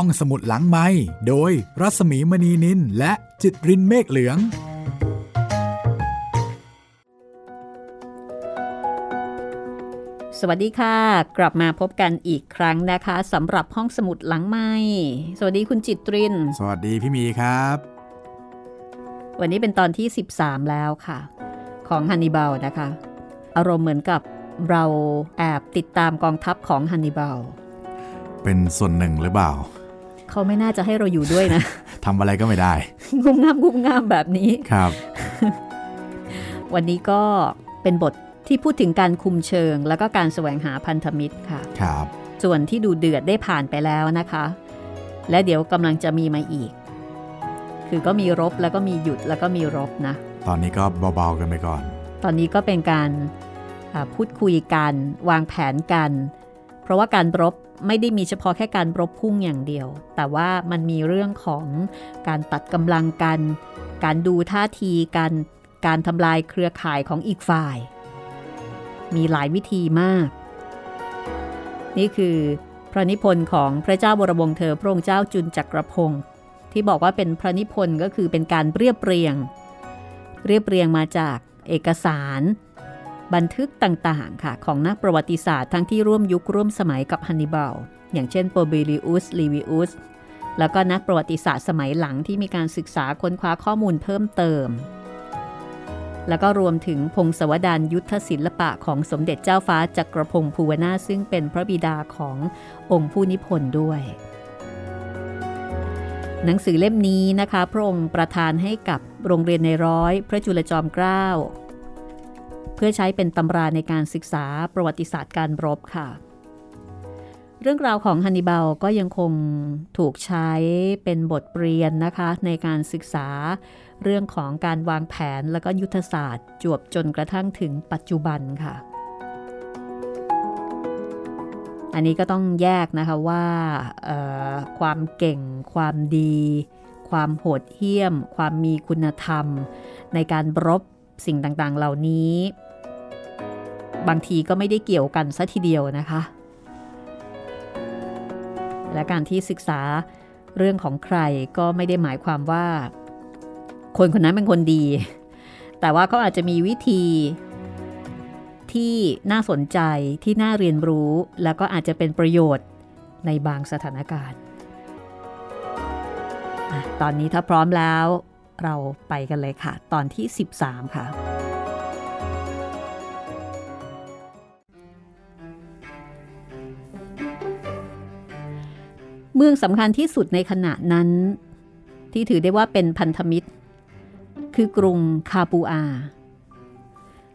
ห้องสมุดหลังไม้โดยรัสมีมณีนินและจิตรินเมฆเหลือง สวัสดีค่ะ กลับมาพบกันอีกครั้งนะคะสำหรับห้องสมุดหลังไม้สวัสดีคุณจิตริน สวัสดีพี่มีครับ วันนี้เป็นตอนที่ 13 แล้วค่ะ ของฮันนิบาลนะคะ อารมณ์เหมือนกับเราแอบติดตามกองทัพของฮันนิบาลเป็นส่วนหนึ่งหรือเปล่า เขาไม่น่าจะให้เราอยู่ด้วยนะ ทำอะไรก็ไม่ได้ งุมงามงุมงามแบบนี้ ครับ วันนี้ก็เป็นบทที่พูดถึงการคุมเชิง แล้วก็การแสวงหาพันธมิตรค่ะ ครับ ส่วนที่ดูเดือดได้ผ่านไปแล้วนะคะ และเดี๋ยวกำลังจะมีมาอีก คือก็มีรบแล้วก็มีหยุดแล้วก็มีรบนะ ตอนนี้ก็เบาๆกันไปก่อน ตอนนี้ก็เป็นการอ่าพูดคุยกัน วางแผนกัน เพราะว่าการรบไม่ได้มีเฉพาะแค่การรบพุ่งอย่างเดียว แต่ว่ามันมีเรื่องของการตัดกำลังกัน การดูท่าทีกันการทำลายเครือข่ายของอีกฝ่าย มีหลายวิธีมาก นี่คือพระนิพนธ์ของพระเจ้าบรมวงศ์เธอพระองค์เจ้าจุนจักรพงศ์ที่บอกว่าเป็นพระนิพนธ์ก็คือเป็นการเรียบเรียง เรียบเรียงมาจากเอกสาร บันทึกต่างๆค่ะของนักประวัติศาสตร์ทั้งที่ร่วมยุคร่วมสมัยกับฮันนิบาล อย่างเช่นโปเบลิอุสลีวิอุสแล้วก็นักประวัติศาสตร์สมัยหลังที่มีการศึกษาค้นคว้าข้อมูลเพิ่มเติม แล้วก็รวมถึงพงศวดารยุทธศิลปะของสมเด็จเจ้าฟ้าจักรพงศ์ภูวนาซึ่งเป็นพระบิดาขององค์ผู้นิพนธ์ด้วย หนังสือเล่มนี้นะคะ พระองค์ประทานให้กับโรงเรียนในร้อย พระจุลจอมเกล้า เพื่อใช้เป็นตำราในการศึกษาประวัติศาสตร์การรบค่ะ เรื่องราวของฮันนิบาลก็ยังคงถูกใช้เป็นบทเรียนนะคะ ในการศึกษาเรื่องของการวางแผนแล้วก็ยุทธศาสตร์ จวบจนกระทั่งถึงปัจจุบันค่ะ อันนี้ก็ต้องแยกนะคะว่าความเก่ง ความดี ความโหดเหี้ยม ความมีคุณธรรม ในการรบสิ่งต่างๆ เหล่านี้ บางทีก็ไม่ได้เกี่ยวกันซะทีเดียวนะคะ และการที่ศึกษาเรื่องของใครก็ไม่ได้หมายความว่า คนคนนั้นเป็นคนดี แต่ว่าเขาอาจจะมีวิธีที่น่าสนใจที่น่าเรียนรู้ แล้วก็อาจจะเป็นประโยชน์ในบางสถานการณ์ ตอนนี้ถ้าพร้อมแล้วเราไปกันเลยค่ะ ตอนที่ 13 ค่ะ เมืองสำคัญที่สุดในขณะนั้น ที่ถือได้ว่าเป็นพันธมิตร คือกรุงคาปูอา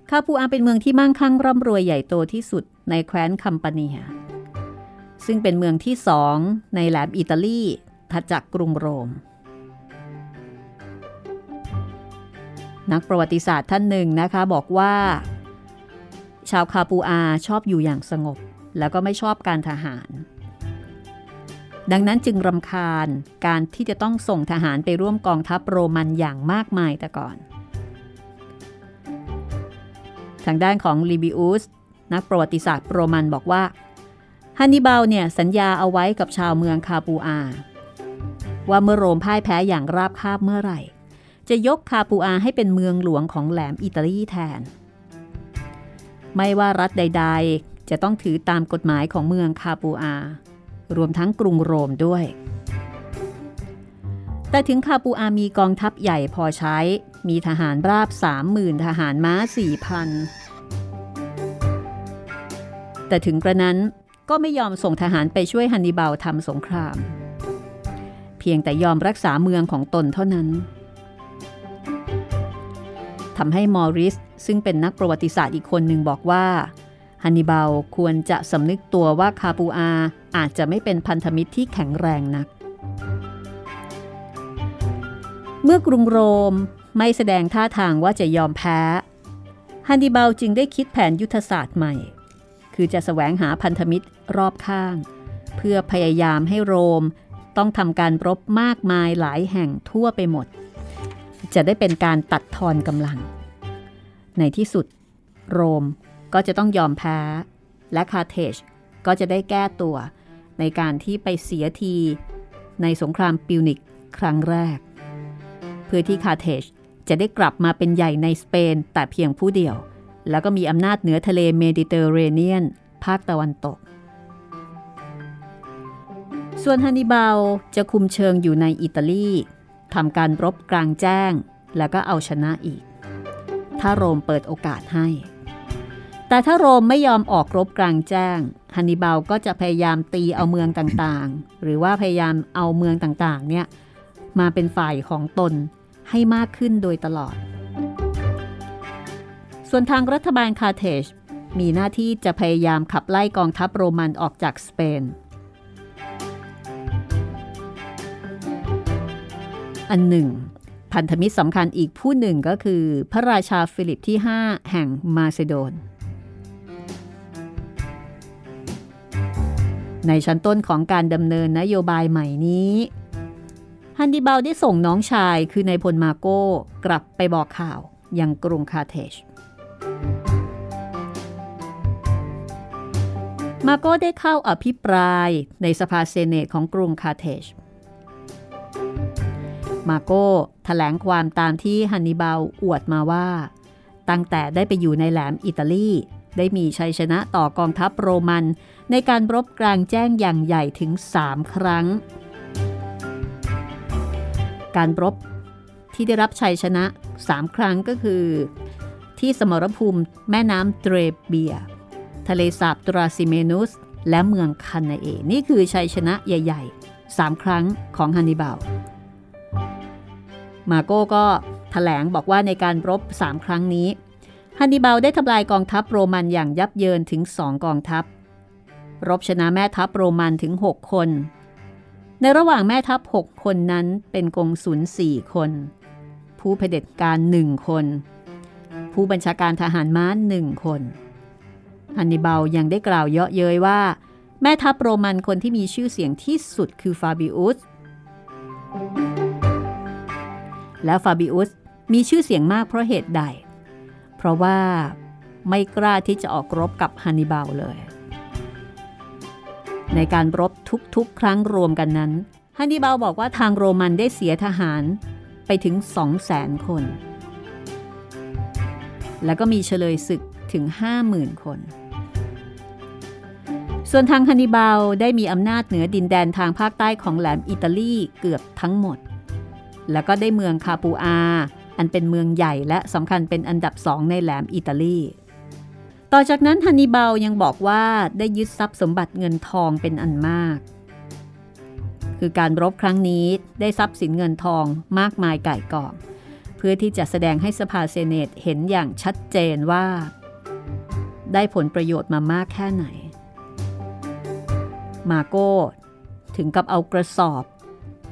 คาปูอาเป็นเมืองที่มั่งคั่งร่ำรวยใหญ่โตที่สุดในแคว้นคัมปาเนีย ซึ่งเป็นเมืองที่สองในแหลมอิตาลีถัดจากกรุงโรม นักประวัติศาสตร์ท่านหนึ่งนะคะบอกว่า ชาวคาปูอาชอบอยู่อย่างสงบ แล้วก็ไม่ชอบการทหาร ดังนั้นจึงรำคาญการที่จะต้องส่งทหารไปร่วมกองทัพโรมันอย่างมากมายแต่ก่อน ทางด้านของลิบิอุสนักประวัติศาสตร์โรมันบอกว่าฮันนิบาลเนี่ยสัญญาเอาไว้กับชาวเมืองคาปูอา ว่าเมื่อโรมพ่ายแพ้อย่างราบคาบเมื่อไหร่ จะยกคาปูอาให้เป็นเมืองหลวงของแหลมอิตาลีแทน ไม่ว่ารัฐใด ๆ จะต้องถือตามกฎหมายของเมืองคาปูอา รวมทั้งกรุงโรมด้วย แต่ถึงคาปูอามีกองทัพใหญ่พอใช้ มีทหารราบ 30,000 ทหารม้า 4,000 แต่ถึงกระนั้นก็ไม่ยอมส่งทหารไปช่วยฮันนิบาลทำสงคราม เพียงแต่ยอมรักษาเมืองของตนเท่านั้นทำให้มอริสซึ่งเป็นนักประวัติศาสตร์อีกคนหนึ่งบอกว่า ฮันนิบาลควรจะสำนึกตัวว่าคาปูอาอาจจะไม่เป็นพันธมิตรที่แข็งแรงนัก เมื่อกรุงโรมไม่แสดงท่าทางว่าจะยอมแพ้ ฮันนิบาลจึงได้คิดแผนยุทธศาสตร์ใหม่ คือจะแสวงหาพันธมิตรรอบข้าง เพื่อพยายามให้โรมต้องทำการรบมากมายหลายแห่งทั่วไปหมด จะได้เป็นการตัดทอนกำลัง ในที่สุด โรม ก็จะต้องยอมแพ้ และคาเทจก็จะได้แก้ตัว ในการที่ไปเสียทีในสงครามปิวนิกครั้งแรก เพื่อที่คาเทจจะได้กลับมาเป็นใหญ่ในสเปนแต่เพียงผู้เดียว แล้วก็มีอำนาจเหนือทะเลเมดิเตอร์เรเนียน ภาคตะวันตก ส่วนฮันนิบาลจะคุมเชิงอยู่ในอิตาลีทำการรบกลางแจ้ง แล้วก็เอาชนะอีก ถ้าโรมเปิดโอกาสให้ แต่ถ้าโรมไม่ยอมออกรบกลางแจ้งฮันนิบาลก็จะพยายามตีเอาเมืองต่างๆ หรือว่าพยายามเอาเมืองต่างๆเนี่ยมาเป็นฝ่ายของตนให้มากขึ้นโดยตลอด ส่วนทางรัฐบาลคาเทจมีหน้าที่จะพยายามขับไล่กองทัพโรมันออกจากสเปน อันหนึ่ง พันธมิตรสำคัญอีกผู้หนึ่งก็คือพระราชาฟิลิปที่ 5 แห่งมาซิโดน ในชั้นต้นของการดำเนินนโยบายใหม่นี้ ฮานนิบาลได้ส่งน้องชายคือนายพลมาโก้กลับไปบอกข่าวยังกรุงคาร์เธจมาโก้ได้เข้าอภิปรายในสภาเซเนตของกรุงคาเทจมาโก้ถแถลงความตามที่ฮันนิบาลอวดมาว่า ตั้งแต่ได้ไปอยู่ในแหลมอิตาลี ได้มีชัยชนะต่อกองทัพโรมัน ในการรบกลางแจ้งอย่างใหญ่ถึง 3 ครั้ง การรบที่ได้รับชัยชนะ 3 ครั้งก็คือ ที่สมรภูมิแม่น้ำเตรเบีย ทะเลสาบตราซิเมนุส และเมืองคานาเอ นี่คือชัยชนะใหญ่ ๆ 3 ครั้งของฮันนิบาล มาโก้ก็ถแถลงบอกว่าในการรบ 3 ครั้งนี้ฮันนิบาลได้ทำลายกองทัพโรมันอย่างยับเยินถึง 2 กองทัพ รบชนะแม่ทัพโรมันถึง 6 คน ในระหว่างแม่ทัพ 6 คนนั้นเป็นกงสุล4คน ผู้เผด็จการหนึ่งคน ผู้บัญชาการทหารม้าหนึ่งคนฮันนิบาลยังได้กล่าวเยาะเย้ยว่า แม่ทัพโรมันคนที่มีชื่อเสียงที่สุดคือฟาบิอุสและฟาบิอุสมีชื่อเสียงมากเพราะเหตุใด เพราะว่าไม่กล้าที่จะออกรบกับฮันนิบาลเลย ในการรบทุกๆ ครั้งรวมกันนั้นฮันนิบาลบอกว่าทางโรมันได้เสียทหารไปถึง 200,000 คน แล้วก็มีเฉลยศึกถึง 50,000 คน ส่วนทางฮันนิบาลได้มีอำนาจเหนือดินแดนทางภาคใต้ของแหลมอิตาลีเกือบทั้งหมด แล้วก็ได้เมืองคาปูอา อันเป็นเมืองใหญ่และสำคัญเป็นอันดับสองในแหลมอิตาลี ต่อจากนั้นฮันนิบาลยังบอกว่าได้ยึดทรัพย์สมบัติเงินทองเป็นอันมาก คือการรบครั้งนี้ได้ทรัพย์สินเงินทองมากมายไก่กองเพื่อที่จะแสดงให้สภาเซเนตเห็นอย่างชัดเจนว่า ได้ผลประโยชน์มามากแค่ไหน มาโก้ถึงกับเอากระสอบ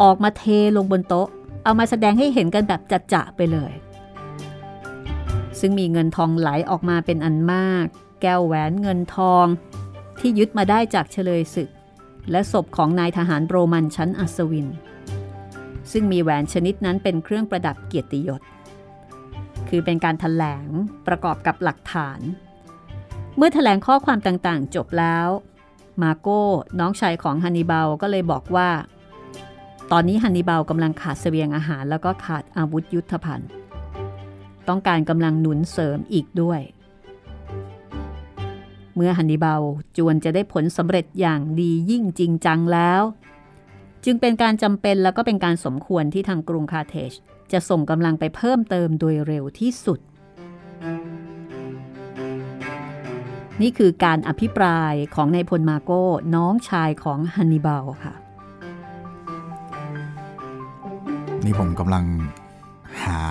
ออกมาเทลงบนโต๊ะ เอามาแสดงให้เห็นกันแบบจัดจะไปเลย ซึ่งมีเงินทองไหลออกมาเป็นอันมาก แก้วแหวนเงินทอง ที่ยึดมาได้จากเฉลยศึก และศพของนายทหารโรมันชั้นอัศวิน ซึ่งมีแหวนชนิดนั้นเป็นเครื่องประดับเกียรติยศ คือเป็นการถแถลงประกอบกับหลักฐาน เมื่อถแถลงข้อความต่างๆ จบแล้ว มาโก้น้องชายของฮันนิบาลก็เลยบอกว่า ตอนนี้ฮันนิบาลกำลังขาดเสบียงอาหารแล้วก็ขาดอาวุธยุทธภัณฑ์ ต้องการกำลังหนุนเสริมอีกด้วย เมื่อฮันนิบาลจวนจะได้ผลสำเร็จอย่างดียิ่งจริงจังแล้ว จึงเป็นการจำเป็นแล้วก็เป็นการสมควรที่ทางกรุงคาเทจจะส่งกำลังไปเพิ่มเติมโดยเร็วที่สุด นี่คือการอภิปรายของนายพลมาโก้น้องชายของฮันนิบาลค่ะ นี่ผมกำลังหา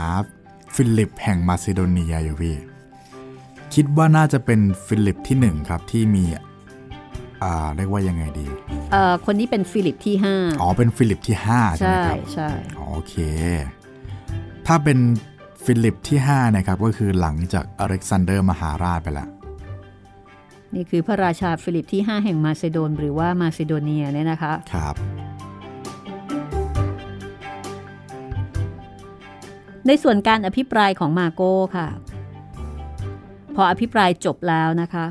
ฟิลิปแห่งมาซิโดเนียอยู่พี่ คิดว่าน่าจะเป็นฟิลิปที่หนึ่งครับที่มี อ่าเรียกว่ายังไงดี เอ่อคนนี้เป็นฟิลิปที่ห้าอ๋อเป็นฟิลิปที่ห้าใช่ไหมครับ ใช่โอเค ถ้าเป็นฟิลิปที่5นะครับก็คือหลังจากอเล็กซานเดอร์มหาราชไปแล้วนี่คือพระราชาฟิลิปที่ 5 แห่งมาซิโดนหรือว่ามาซิโดเนียเนี่ยนะคะ ครับ ในส่วนการอภิปรายของมาโก้ค่ะ พออภิปรายจบแล้วนะคะ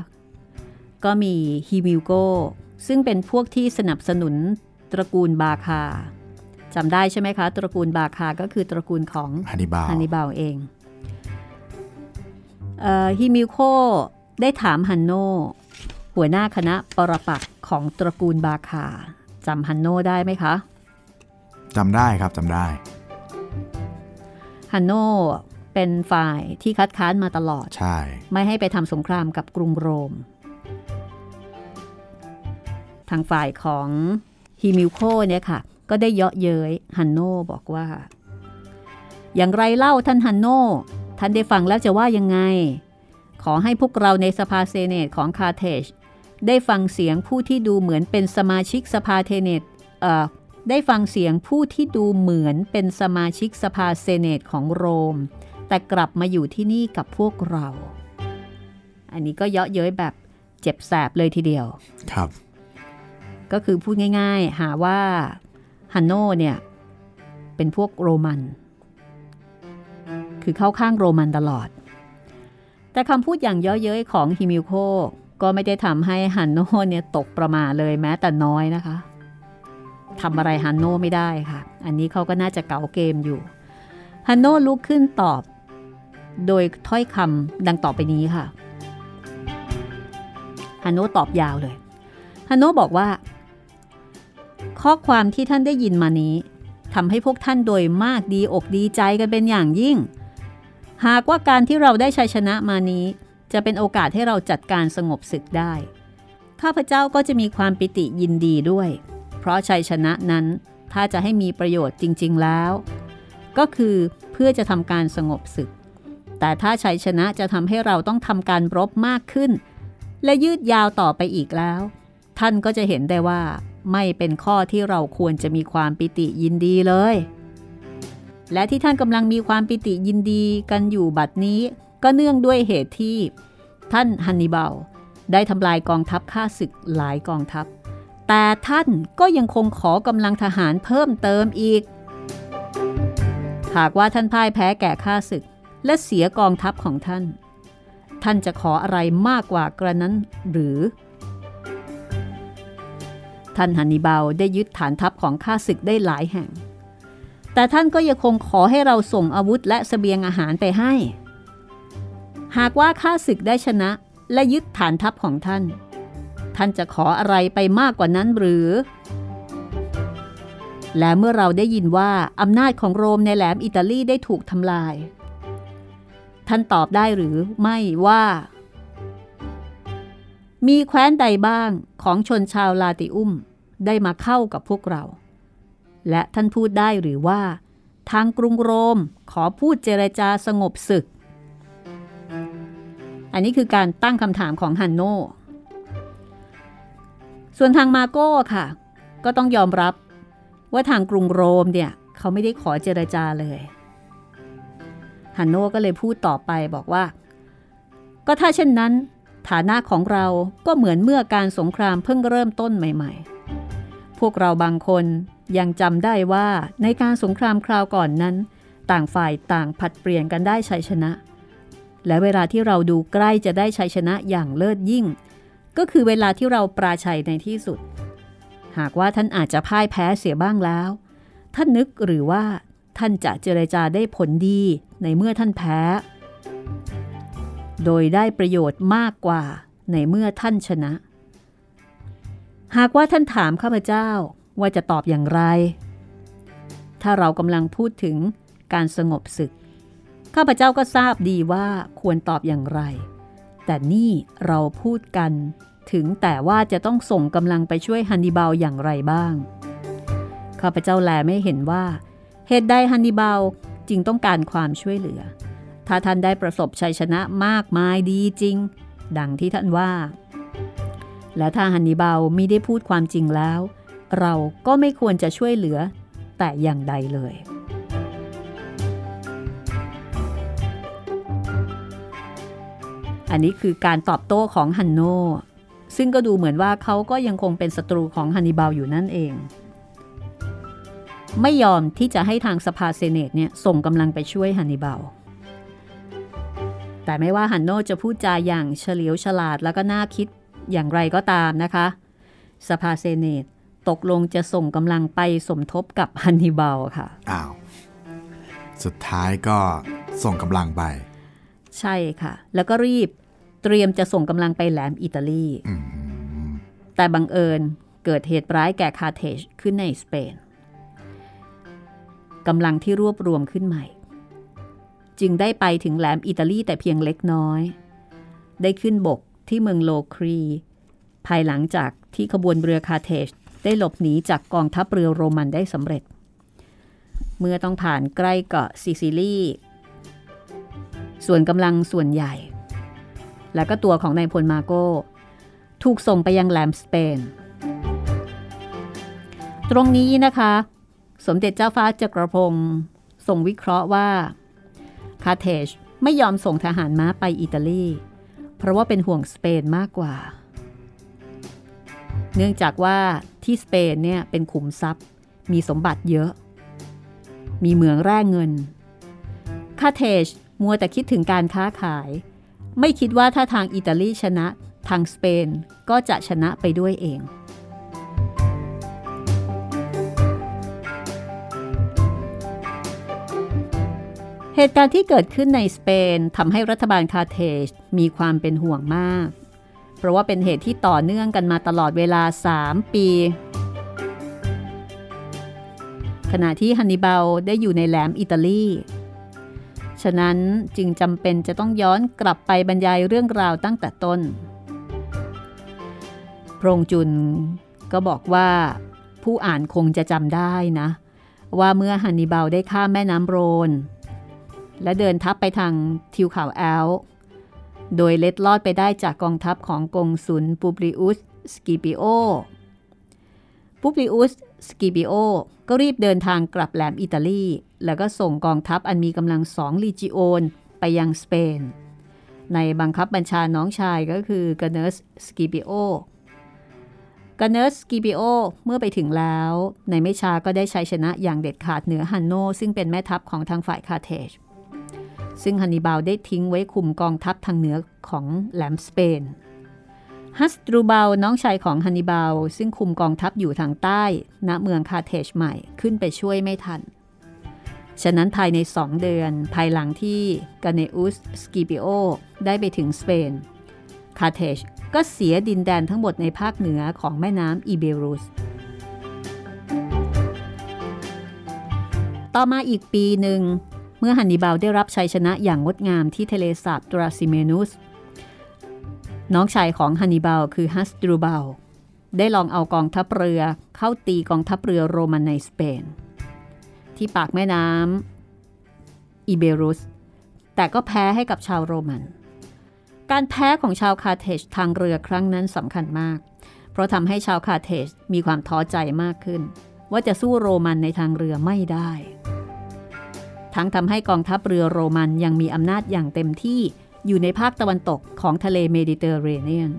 ก็มีฮิวิลโกซึ่งเป็นพวกที่สนับสนุนตระกูลบาคาจำได้ใช่ไหมคะ ตระกูลบาคาก็คือตระกูลของฮันนิบาลฮันนิบาลเองเอ่อฮิมิโคได้ถามฮันโน หัวหน้าคณะปรปักษ์ของตระกูลบาคาจำฮันโนได้ไหมคะจำได้ครับจำได้ ฮันโนเป็นฝ่ายที่คัดค้านมาตลอด ใช่ ไม่ให้ไปทำสงครามกับกรุงโรม ทางฝ่ายของฮิมิวโคเนี่ยค่ะ ก็ได้เยาะเย้ยฮันโนบอกว่า อย่างไรเล่าท่านฮันโนท่านได้ฟังแล้วจะว่ายังไง ขอให้พวกเราในสภาเซเนตของคาเทจได้ฟังเสียงผู้ที่ดูเหมือนเป็นสมาชิกสภาเทเนตเอ่อ ได้ฟังเสียงผู้ที่ดูเหมือนเป็นสมาชิกสภาเซเนตของโรม แต่กลับมาอยู่ที่นี่กับพวกเรา อันนี้ก็เยาะเย้ยแบบเจ็บแสบเลยทีเดียว ครับ ก็คือพูดง่ายๆ หาว่าฮันโนเนี่ย เป็นพวกโรมัน คือเข้าข้างโรมันตลอด แต่คำพูดอย่างเยาะเย้ยของฮิมิวโคก็ไม่ได้ทำให้ฮันโนเนี่ยตกประมาเลยแม้แต่น้อยนะคะ ทำอะไรฮันโนไม่ได้ค่ะ อันนี้เขาก็น่าจะเก๋าเกมอยู่ฮันโนลุกขึ้นตอบ โดยถ้อยคำดังต่อไปนี้ค่ะฮันโนตอบยาวเลยฮันโนบอกว่า ข้อความที่ท่านได้ยินมานี้ทำให้พวกท่านโดยมากดีอกดีใจกันเป็นอย่างยิ่ง หากว่าการที่เราได้ชัยชนะมานี้ จะเป็นโอกาสให้เราจัดการสงบศึกได้ ข้าพเจ้าก็จะมีความปิติยินดีด้วย เพราะชัยชนะนั้นถ้าจะให้มีประโยชน์จริง ๆแล้ว ก็คือเพื่อจะทำการสงบศึก แต่ถ้าชัยชนะจะทำให้เราต้องทำการรบมากขึ้น และยืดยาวต่อไปอีกแล้ว ท่านก็จะเห็นได้ว่า ไม่เป็นข้อที่เราควรจะมีความปิติยินดีเลย และที่ท่านกำลังมีความปิติยินดีกันอยู่บัดนี้ ก็เนื่องด้วยเหตุที่ ท่านฮันนิบาลได้ทำลายกองทัพข้าศึกหลายกองทัพ แต่ท่านก็ยังคงขอกำลังทหารเพิ่มเติมอีก หากว่าท่านพ่ายแพ้แก่ข้าศึก และเสียกองทัพของท่าน ท่านจะขออะไรมากกว่ากระนั้นหรือ ท่านฮันนิบาลได้ยึดฐานทัพของข้าศึกได้หลายแห่ง แต่ท่านก็ยังคงขอให้เราส่งอาวุธและสเสบียงอาหารไปให้ หากว่าข้าศึกได้ชนะและยึดฐานทัพของท่าน ท่านจะขออะไรไปมากกว่านั้นหรือ และเมื่อเราได้ยินว่าอำนาจของโรมในแหลมอิตาลีได้ถูกทำลาย ท่านตอบได้หรือไม่ว่า มีแคว้นใดบ้างของชนชาวลาติอุมได้มาเข้ากับพวกเรา และท่านพูดได้หรือว่า ทางกรุงโรมขอพูดเจรจาสงบศึก อันนี้คือการตั้งคำถามของฮันโน ส่วนทางมาโก้ค่ะ ก็ต้องยอมรับว่าทางกรุงโรมเนี่ยเขาไม่ได้ขอเจรจาเลยฮันโนก็เลยพูดต่อไปบอกว่า ก็ถ้าเช่นนั้น ฐานะของเราก็เหมือนเมื่อการสงครามเพิ่งเริ่มต้นใหม่ ๆ พวกเราบางคนยังจำได้ว่าในการสงครามคราวก่อนนั้น ต่างฝ่ายต่างผัดเปลี่ยนกันได้ชัยชนะ และเวลาที่เราดูใกล้จะได้ชัยชนะอย่างเลิศยิ่ง ก็คือเวลาที่เราปราชัยในที่สุด หากว่าท่านอาจจะพ่ายแพ้เสียบ้างแล้ว ท่านนึกหรือว่าท่านจะเจรจาได้ผลดีในเมื่อท่านแพ้ โดยได้ประโยชน์มากกว่าในเมื่อท่านชนะ หากว่าท่านถามข้าพเจ้าว่าจะตอบอย่างไร ถ้าเรากำลังพูดถึงการสงบศึก ข้าพเจ้าก็ทราบดีว่าควรตอบอย่างไร แต่นี่เราพูดกัน ถึงแต่ว่าจะต้องส่งกำลังไปช่วยฮันนิบาลอย่างไรบ้าง ข้าพเจ้าแลไม่เห็นว่า เหตุใดฮันนิบาลจึงต้องการความช่วยเหลือ ถ้าท่านได้ประสบชัยชนะมากมายดีจริง ดังที่ท่านว่า และถ้าฮันนิบาลไม่ได้พูดความจริงแล้ว เราก็ไม่ควรจะช่วยเหลือแต่อย่างใดเลยอันนี้คือการตอบโต้ของฮันโน ซึ่งก็ดูเหมือนว่าเขาก็ยังคงเป็นศัตรูของฮันนิบาลอยู่นั่นเอง ไม่ยอมที่จะให้ทางสภาเซเนตเนี่ยส่งกำลังไปช่วยฮันนิบาล แต่ไม่ว่าฮันโนจะพูดจาอย่างเฉลียวฉลาดแล้วก็น่าคิดอย่างไรก็ตามนะคะ สภาเซเนตตกลงจะส่งกำลังไปสมทบกับฮันนิบาลค่ะ อ้าว สุดท้ายก็ส่งกำลังไป ใช่ค่ะ แล้วก็รีบ เตรียมจะส่งกำลังไปแหลมอิตาลีอืมแต่บังเอิญเกิดเหตุร้ายแก่คาเทจขึ้นในสเปนกำลังที่รวบรวมขึ้นใหม่ จึงได้ไปถึงแหลมอิตาลีแต่เพียงเล็กน้อย ได้ขึ้นบกที่เมืองโลครี ภายหลังจากที่ขบวนเรือคาเทจได้หลบหนีจากกองทัพเรือโรมันได้สำเร็จ เมื่อต้องผ่านใกล้เกาะซิซิลีส่วนกำลังส่วนใหญ่ และก็ตัวของนายพลมาโก้ ถูกส่งไปยังแหลมสเปน ตรงนี้นะคะ สมเด็จเจ้าฟ้าจักรพงศ์ทรงวิเคราะห์ว่าคาเทจไม่ยอมส่งทหารม้าไปอิตาลี เพราะว่าเป็นห่วงสเปนมากกว่า เนื่องจากว่าที่สเปนเนี่ยเป็นขุมทรัพย์ มีสมบัติเยอะ มีเหมืองแร่เงินคาเทจมัวแต่คิดถึงการค้าขาย ไม่คิดว่าถ้าทางอิตาลีชนะทางสเปนก็จะชนะไปด้วยเอง เหตุการณ์ที่เกิดขึ้นในสเปนทำให้รัฐบาลคาเทจมีความเป็นห่วงมาก เพราะว่าเป็นเหตุที่ต่อเนื่องกันมาตลอดเวลา 3 ปี ขณะที่ฮันนิบาลได้อยู่ในแหลมอิตาลี ฉะนั้นจึงจำเป็นจะต้องย้อนกลับไปบรรยายเรื่องราวตั้งแต่ต้น พระองค์จุนก็บอกว่าผู้อ่านคงจะจำได้นะ ว่าเมื่อฮันนิบาลได้ข้ามแม่น้ำโรน และเดินทัพไปทางทิวเขาแอลป์ โดยเล็ดลอดไปได้จากกองทัพของกงสุลปูบลิอุสสกิปิโอปูบลิอุสสกิปิโอ ก็รีบเดินทางกลับแหลมอิตาลี แล้วก็ส่งกองทัพอันมีกำลังสองลีจิโอนไปยังสเปน ในบังคับบัญชาน้องชายก็คือกาเนอุสสกิปิโอกาเนอุสสกิปิโอเมื่อไปถึงแล้ว ในไม่ช้าก็ได้ชัยชนะอย่างเด็ดขาดเหนือฮันโนซึ่งเป็นแม่ทัพของทางฝ่ายคาร์เธจซึ่งฮันนิบาลได้ทิ้งไว้คุมกองทัพทางเหนือของแหลมสเปน ฮัสตรูบลน้องชายของฮันนิบาล ซึ่งคุมกองทัพอยู่ทางใต้ ณเมืองคาร์เธจใหม่ขึ้นไปช่วยไม่ทัน ฉะนั้นภายในสองเดือนภายหลังที่กาเนอุสสกิปิโอได้ไปถึงสเปน คาร์เธจก็เสียดินแดนทั้งหมดในภาคเหนือของแม่น้ำอีเบรุส ต่อมาอีกปีหนึ่ง เมื่อฮันนิบาลได้รับชัยชนะอย่างงดงามที่ทะเลสาบตราซิเมนุส น้องชายของฮันนิบาลคือฮัสตูบาลได้ลองเอากองทัพเรือเข้าตีกองทัพเรือโรมันในสเปน ที่ปากแม่น้ำอีเบรุส แต่ก็แพ้ให้กับชาวโรมัน การแพ้ของชาวคาเทจทางเรือครั้งนั้นสำคัญมาก เพราะทำให้ชาวคาเทจมีความท้อใจมากขึ้น ว่าจะสู้โรมันในทางเรือไม่ได้ ทั้งทำให้กองทัพเรือโรมันยังมีอำนาจอย่างเต็มที่ อยู่ในภาคตะวันตกของทะเลเมดิเตอร์เรเนียน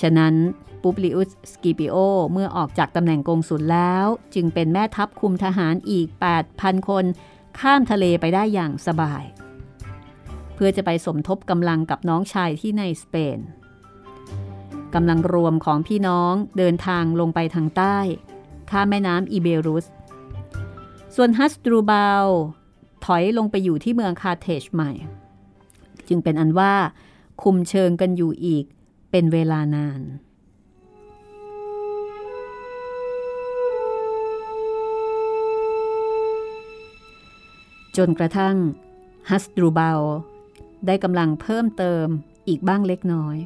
ฉะนั้นปูบลิอุสสกิปิโอเมื่อออกจากตำแหน่งกงสุลแล้ว จึงเป็นแม่ทัพคุมทหารอีก 8,000 คนข้ามทะเลไปได้อย่างสบาย เพื่อจะไปสมทบกำลังกับน้องชายที่ในสเปนกำลังรวมของพี่น้องเดินทางลงไปทางใต้ ข้ามแม่น้ำอีเบรุส ส่วนฮัสตรูบาล ถอยลงไปอยู่ที่เมืองคาเทจใหม่ จึงเป็นอันว่า คุมเชิงกันอยู่อีกเป็นเวลานานจนกระทั่งฮัสตรูเบาลได้กำลังเพิ่มเติมอีกบ้างเล็กน้อย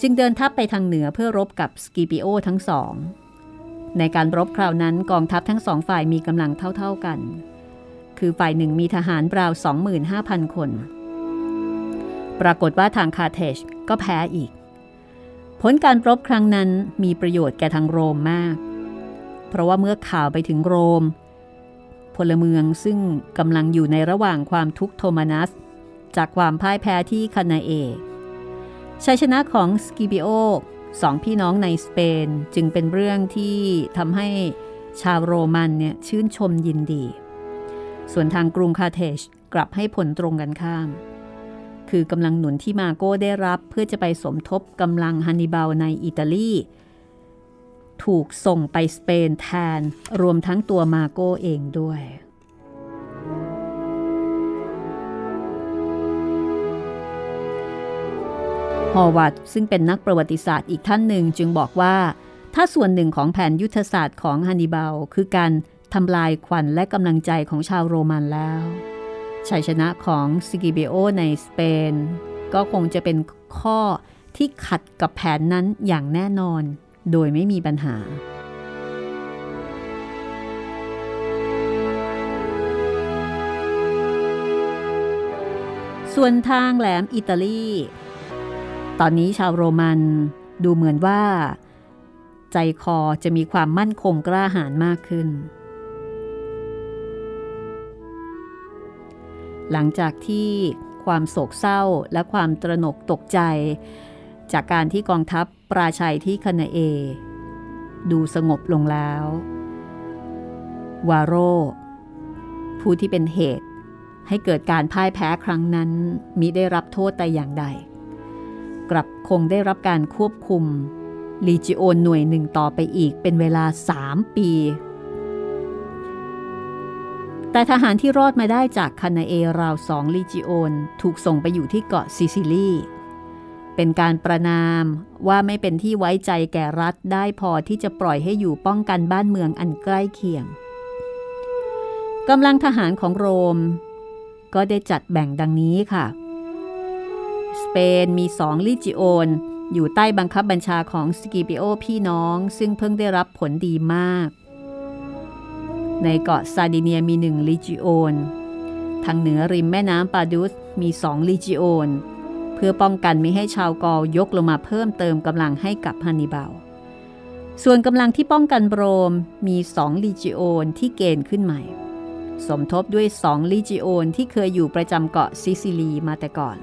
จึงเดินทัพไปทางเหนือเพื่อรบกับสกิปิโอทั้งสอง ในการรบคราวนั้นกองทัพทั้งสองฝ่ายมีกำลังเท่าๆกัน คือฝ่ายหนึ่งมีทหารราว 25,000 คน ปรากฏว่าทางคาเทจก็แพ้อีก ผลการรบครั้งนั้นมีประโยชน์แก่ทางโรมมาก เพราะว่าเมื่อข่าวไปถึงโรม พลเมืองซึ่งกำลังอยู่ในระหว่างความทุกข์โทมานัส จากความพ่ายแพ้ที่คานาเอชัยชนะของสกิบิโอสองพี่น้องในสเปนจึงเป็นเรื่องที่ทำให้ชาวโรมันเนี่ยชื่นชมยินดี ส่วนทางกรุงคาเทจกลับให้ผลตรงกันข้าม คือกำลังหนุนที่มาโก้ได้รับเพื่อจะไปสมทบกำลังฮันนิบาลในอิตาลี ถูกส่งไปสเปนแทน รวมทั้งตัวมาโกเองด้วยฮอวาร์ดซึ่งเป็นนักประวัติศาสตร์อีกท่านหนึ่งจึงบอกว่า ถ้าส่วนหนึ่งของแผนยุทธศาสตร์ของฮันนิบาลคือการ ทำลายขวัญและกำลังใจของชาวโรมันแล้วชัยชนะของสกิปิโอในสเปน ก็คงจะเป็นข้อที่ขัดกับแผนนั้นอย่างแน่นอน โดยไม่มีปัญหา ส่วนทางแหลมอิตาลี ตอนนี้ชาวโรมันดูเหมือนว่า ใจคอจะมีความมั่นคงกล้าหาญมากขึ้น หลังจากที่ความโศกเศร้าและความตระหนกตกใจ จากการที่กองทัพปราชัยที่คานาเอ ดูสงบลงแล้ว วาโร ผู้ที่เป็นเหตุให้เกิดการพ่ายแพ้ครั้งนั้นมิได้รับโทษแต่อย่างใด กลับคงได้รับการควบคุมลีจิโอนหน่วยหนึ่งต่อไปอีกเป็นเวลา 3 ปี แต่ทหารที่รอดมาได้จากคานาเอราวสองลิจิโอนถูกส่งไปอยู่ที่เกาะซิซิลีเป็นการประณามว่าไม่เป็นที่ไว้ใจแก่รัฐได้พอที่จะปล่อยให้อยู่ป้องกันบ้านเมืองอันใกล้เคียงกำลังทหารของโรม ก็ได้จัดแบ่งดังนี้ค่ะ สเปนมีสองลิจิโอนอยู่ใต้บังคับบัญชาของสกิปิโอพี่น้อง ซึ่งเพิ่งได้รับผลดีมาก ในเกาะซาร์ดิเนียมีหนึ่งลิจิโอน ทางเหนือริมแม่น้ำปาดุสมีสองลิจิโอน เพื่อป้องกันไม่ให้ชาวกอลยกลงมาเพิ่มเติมกำลังให้กับฮันนิบาล ส่วนกำลังที่ป้องกันโรมมีสองลิจิโอนที่เกณฑ์ขึ้นใหม่ สมทบด้วยสองลิจิโอนที่เคยอยู่ประจำเกาะซิซิลีมาแต่ก่อน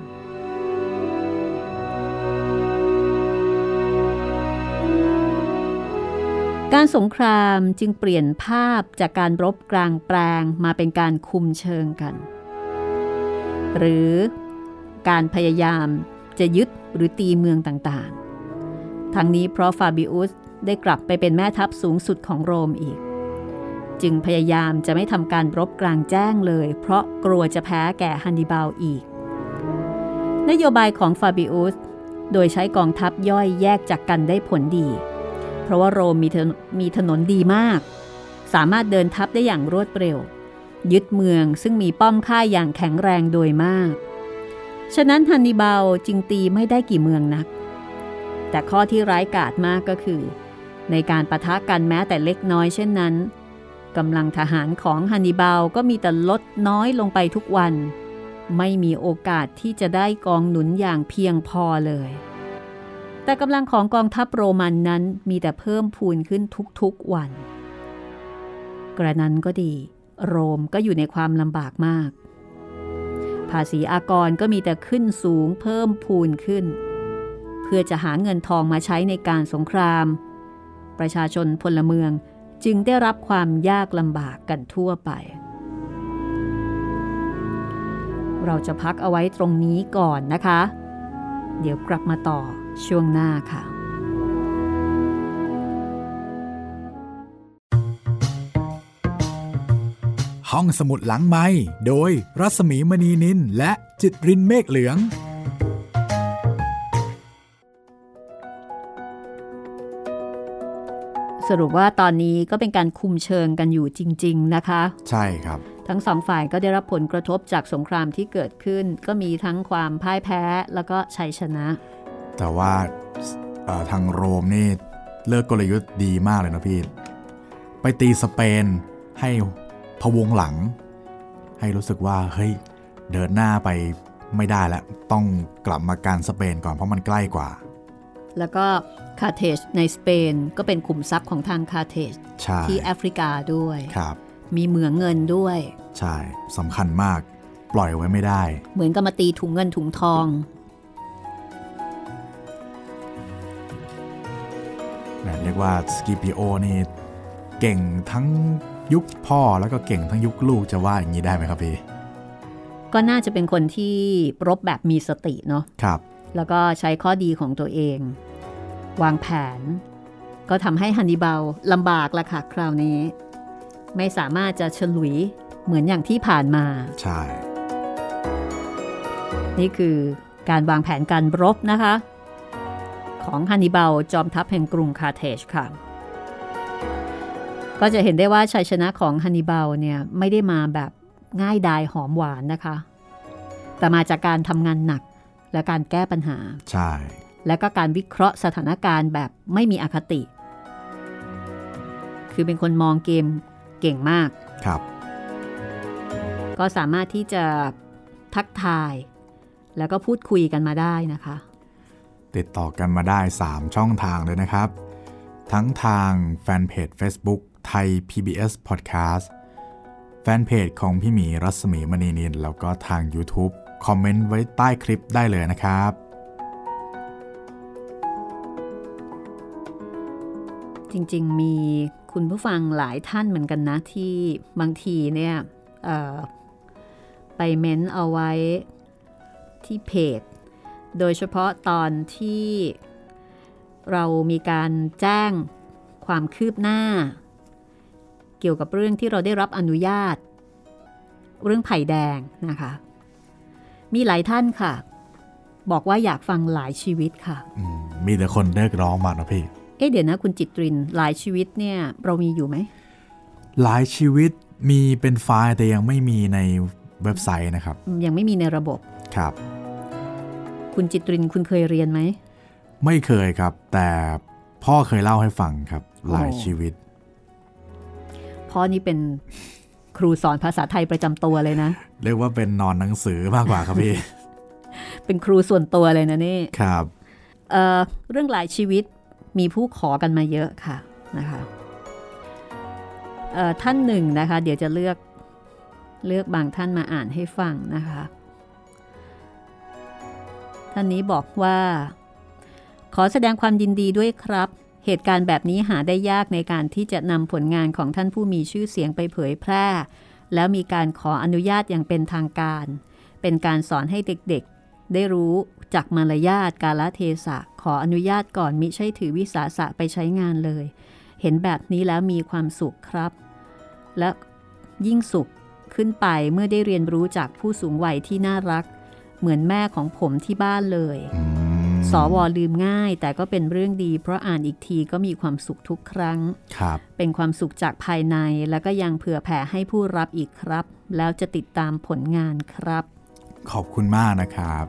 การสงครามจึงเปลี่ยนภาพจากการรบกลางแปลงมาเป็นการคุมเชิงกัน หรือการพยายามจะยึดหรือตีเมืองต่างๆ ทั้งนี้เพราะฟาบิอุสได้กลับไปเป็นแม่ทัพสูงสุดของโรมอีก จึงพยายามจะไม่ทำการรบกลางแจ้งเลย เพราะกลัวจะแพ้แก่ฮันนิบาลอีก นโยบายของฟาบิอุสโดยใช้กองทัพย่อยแยกจากกันได้ผลดี เพราะว่าโรมมีมีถนนดีมาก สามารถเดินทัพได้อย่างรวดเร็ว ยึดเมืองซึ่งมีป้อมค่ายอย่างแข็งแรงโดยมาก ฉะนั้นฮันนิบาลจึงตีไม่ได้กี่เมืองนัก แต่ข้อที่ร้ายกาจมากก็คือ ในการประทะกันแม้แต่เล็กน้อยเช่นนั้นกำลังทหารของฮันนิบาลก็มีแต่ลดน้อยลงไปทุกวัน ไม่มีโอกาสที่จะได้กองหนุนอย่างเพียงพอเลย แต่กำลังของกองทัพโรมันนั้นมีแต่เพิ่มพูนขึ้นทุกๆวัน กระนั้นก็ดี โรมก็อยู่ในความลำบากมาก ภาษีอากรก็มีแต่ขึ้นสูงเพิ่มพูนขึ้น เพื่อจะหาเงินทองมาใช้ในการสงคราม ประชาชนพลเมืองจึงได้รับความยากลำบากกันทั่วไป เราจะพักเอาไว้ตรงนี้ก่อนนะคะ เดี๋ยวกลับมาต่อ ช่วงหน้าค่ะ ห้องสมุดหลังไม้โดยรัสมีมณีนินและจิตรินเมฆเหลืองสรุปว่าตอนนี้ก็เป็นการคุมเชิงกันอยู่จริง ๆ นะคะ ใช่ครับ ทั้งสองฝ่ายก็ได้รับผลกระทบจากสงครามที่เกิดขึ้น ก็มีทั้งความพ่ายแพ้แล้วก็ชัยชนะ แต่ว่าเอ่อทางโรมนี่เลิกกลยุทธ์ดีมากเลยนะพี่ ไปตีสเปนให้พะวงหลัง ให้รู้สึกว่าเฮ้ยเดินหน้าไปไม่ได้แล้ว ต้องกลับมาการสเปนก่อนเพราะมันใกล้กว่า แล้วก็คาเทจในสเปนก็เป็นขุมทรัพย์ของทางคาเทจใช่ที่แอฟริกาด้วยครับมีเหมืองเงินด้วย ใช่สำคัญมาก ปล่อยไว้ไม่ได้ เหมือนกับมาตีถุงเงินถุงทอง นะเรียกว่าสกิปิโอนี่เก่งทั้งยุคพ่อแล้วก็เก่งทั้งยุคลูกจะว่าอย่างนี้ได้ไหมครับพี่ก็น่าจะเป็นคนที่รบแบบมีสติเนาะครับ แล้วก็ใช้ข้อดีของตัวเอง วางแผน ก็ทำให้ฮันนิบาลลำบากละค่ะคราวนี้ ไม่สามารถจะฉลุยเหมือนอย่างที่ผ่านมา ใช่ นี่คือการวางแผนการรบนะคะ ของฮันนิบาลจอมทัพแห่งกรุงคาร์เทจค่ะ ก็จะเห็นได้ว่าชัยชนะของฮันนิบาลเนี่ยไม่ได้มาแบบง่ายดายหอมหวานนะคะ แต่มาจากการทำงานหนักและการแก้ปัญหา ใช่ และก็การวิเคราะห์สถานการณ์แบบไม่มีอคติ คือเป็นคนมองเกมเก่งมาก ครับ ก็สามารถที่จะทักทาย แล้วก็พูดคุยกันมาได้นะคะ ติดต่อกันมาได้ 3 ช่องทางเลยนะครับ ทั้งทางแฟนเพจ Facebook ไทย PBS Podcast แฟนเพจของพี่หมีรัศมีมณีนิน แล้วก็ทาง YouTube คอมเมนต์ไว้ใต้คลิปได้เลยนะครับ จริงๆมีคุณผู้ฟังหลายท่านเหมือนกันนะที่บางทีเนี่ยไปเม้นเอาไว้ที่เพจ โดยเฉพาะตอนที่เรามีการแจ้งความคืบหน้า เกี่ยวกับเรื่องที่เราได้รับอนุญาต เรื่องไผ่แดงนะคะ มีหลายท่านค่ะ บอกว่าอยากฟังหลายชีวิตค่ะอืมมีแต่คนเรียกร้องมานะพี่ เอ๊ะเดี๋ยวนะคุณจิตรินหลายชีวิตเนี่ยเรามีอยู่ไหม หลายชีวิตมีเป็นไฟล์แต่ยังไม่มีในเว็บไซต์นะครับ ยังไม่มีในระบบครับ คุณจิตรินคุณเคยเรียนไหม ไม่เคยครับ แต่พ่อเคยเล่าให้ฟังครับ หลายโอ้ชีวิต พ่อนี่เป็นครูสอนภาษาไทยประจำตัวเลยนะ เรียกว่าเป็นนอนหนังสือมากกว่าครับพี่ เป็นครูส่วนตัวเลยนะนี่ ครับเอ่อเรื่องหลายชีวิตมีผู้ขอกันมาเยอะค่ะนะคะเอ่อท่านหนึ่งนะคะ เดี๋ยวจะเลือกเลือกบางท่านมาอ่านให้ฟังนะคะ ท่านนี้บอกว่า ขอแสดงความยินดีด้วยครับ เหตุการณ์แบบนี้หาได้ยากในการที่จะนำผลงานของท่านผู้มีชื่อเสียงไปเผยแพร่ แล้วมีการขออนุญาตอย่างเป็นทางการ เป็นการสอนให้เด็กๆ ได้รู้จากมารยาทกาลเทศะ ขออนุญาตก่อนมิใช่ถือวิสาสะไปใช้งานเลย เห็นแบบนี้แล้วมีความสุขครับ และยิ่งสุขขึ้นไปเมื่อได้เรียนรู้จากผู้สูงวัยที่น่ารัก เหมือนแม่ของผมที่บ้านเลยอืมสวลืมง่าย แต่ก็เป็นเรื่องดี เพราะอ่านอีกทีก็มีความสุขทุกครั้งครับ เป็นความสุขจากภายในแล้วก็ยังเผื่อแผ่ให้ผู้รับอีกครับ แล้วจะติดตามผลงานครับ ขอบคุณมากนะครับ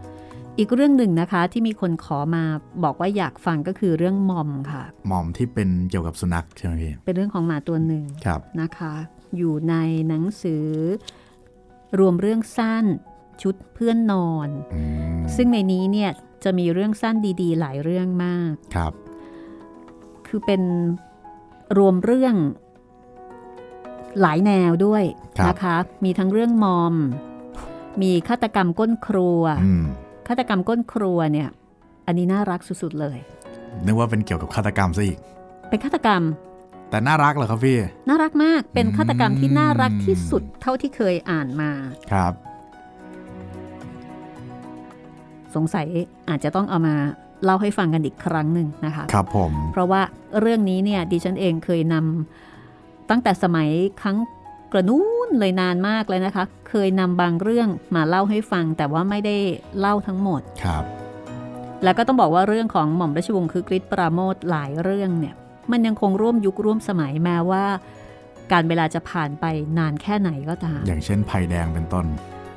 อีกเรื่องหนึ่งนะคะที่มีคนขอมาบอกว่าอยากฟังก็คือเรื่องมอมค่ะหม่อมที่เป็นเกี่ยวกับสุนัขใช่ไหมพี่เป็นเรื่องของหมาตัวหนึ่งครับนะคะ อยู่ในหนังสือ รวมเรื่องสั้น ชุดเพื่อนนอนอืมซึ่งในนี้เนี่ยจะมีเรื่องสั้นดี ๆ หลายเรื่องมากครับ คือเป็นรวมเรื่องหลายแนวด้วยครับนะคะ มีทั้งเรื่องมอม มีฆาตกรรมก้นครัวอืมฆาตกรรมก้นครัวเนี่ย อันนี้น่ารักสุดๆเลยนึกว่าเป็นเกี่ยวกับฆาตกรรมซะอีก เป็นฆาตกรรม แต่น่ารักเหรอครับพี่ น่ารักมาก เป็นฆาตกรรมที่น่ารักที่สุดอืมเท่าที่เคยอ่านมา ครับ สงสัยอาจจะต้องเอามาเล่าให้ฟังกันอีกครั้งหนึ่งนะคะครับผมเพราะว่าเรื่องนี้เนี่ยดิฉันเองเคยนำตั้งแต่สมัยครั้งกระนู้นเลยนานมากเลยนะคะ เคยนำบางเรื่องมาเล่าให้ฟัง แต่ว่าไม่ได้เล่าทั้งหมดครับแล้วก็ต้องบอกว่าเรื่องของหม่อมราชวงศ์คือกริชปราโมทหลายเรื่องเนี่ยมันยังคงร่วมยุคร่วมสมัยแม้ว่า การเวลาจะผ่านไปนานแค่ไหนก็ตาม อย่างเช่นไผ่แดงเป็นต้น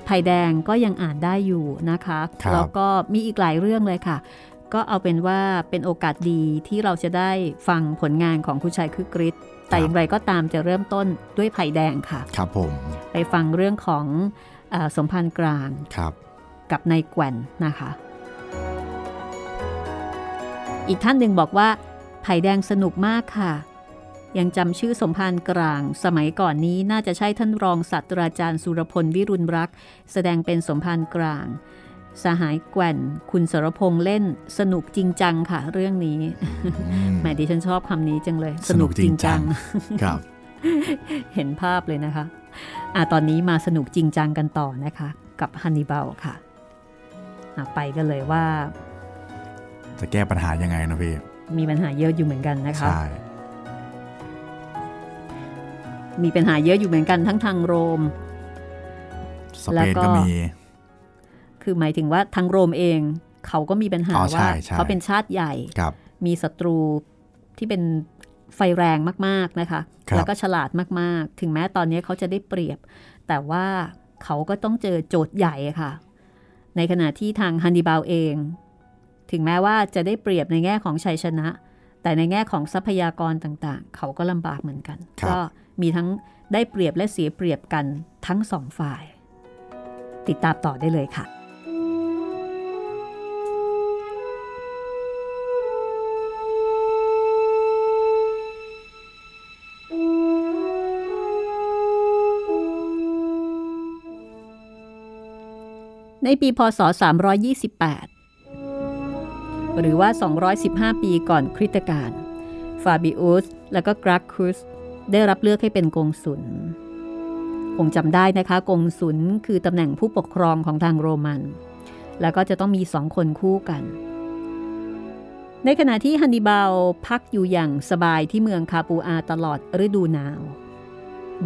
ไผ่แดงก็ยังอ่านได้อยู่นะคะครับแล้วก็มีอีกหลายเรื่องเลยค่ะ ก็เอาเป็นว่าเป็นโอกาสดีที่เราจะได้ฟังผลงานของคุณชายคือกริชแต่อย่างไรก็ตามจะเริ่มต้นด้วยไผ่แดงค่ะ ครับผม ไปฟังเรื่องของเออสมพันธ์กลางครับ กับนายแกว่นนะคะ อีกท่านหนึ่งบอกว่าไผ่แดงสนุกมากค่ะ ยังจำชื่อสมภารกลาง สมัยก่อนนี้น่าจะใช่ท่านรองศาสตราจารย์สุรพลวิรุณรักษ์แสดงเป็นสมภารกลาง สหายแกว่น คุณสรพงษ์เล่นสนุกจริงจังค่ะ เรื่องนี้อืมแหมดิฉันชอบคำนี้จังเลย สนุกจริงจังครับ เห็นภาพเลยนะคะอะตอนนี้มาสนุกจริงจังกันต่อนะคะ กับฮันนิบาลค่ะอะไปกันเลยว่า จะแก้ปัญหายังไงนะพี่มีปัญหาเยอะอยู่เหมือนกันนะคะใช่ มีปัญหาเยอะอยู่เหมือนกันทั้งทางโรมสแล้เปวนก็ก็มี คือหมายถึงว่าทางโรมเอง เขาก็มีปัญหาอ๋อใช่ว่าใช่เขาเป็นชาติใหญ่ครับมีศัตรูที่เป็นไฟแรงมากๆนะคะครับแล้วก็ฉลาดมากๆ ถึงแม้ตอนนี้เขาจะได้เปรียบ แต่ว่าเขาก็ต้องเจอโจทย์ใหญ่ค่ะ ในขณะที่ทางฮันนิบาลเอง ถึงแม้ว่าจะได้เปรียบในแง่ของชัยชนะ แต่ในแง่ของทรัพยากรต่างๆ เขาก็ลำบากเหมือนกันครับก็มีทั้งได้เปรียบและเสียเปรียบกันทั้งสองฝ่าย ติดตามต่อได้เลยค่ะในปีพศ 328 หรือว่า 215 ปีก่อนคริสตกาลฟาบิอุสและก็กราคุสได้รับเลือกให้เป็นกงสุลคงจำได้นะคะกงสุลคือตำแหน่งผู้ปกครองของทางโรมัน แล้วก็จะต้องมีสองคนคู่กัน ในขณะที่ฮันนิบาลพักอยู่อย่างสบายที่เมืองคาปูอาตลอดฤดูหนาว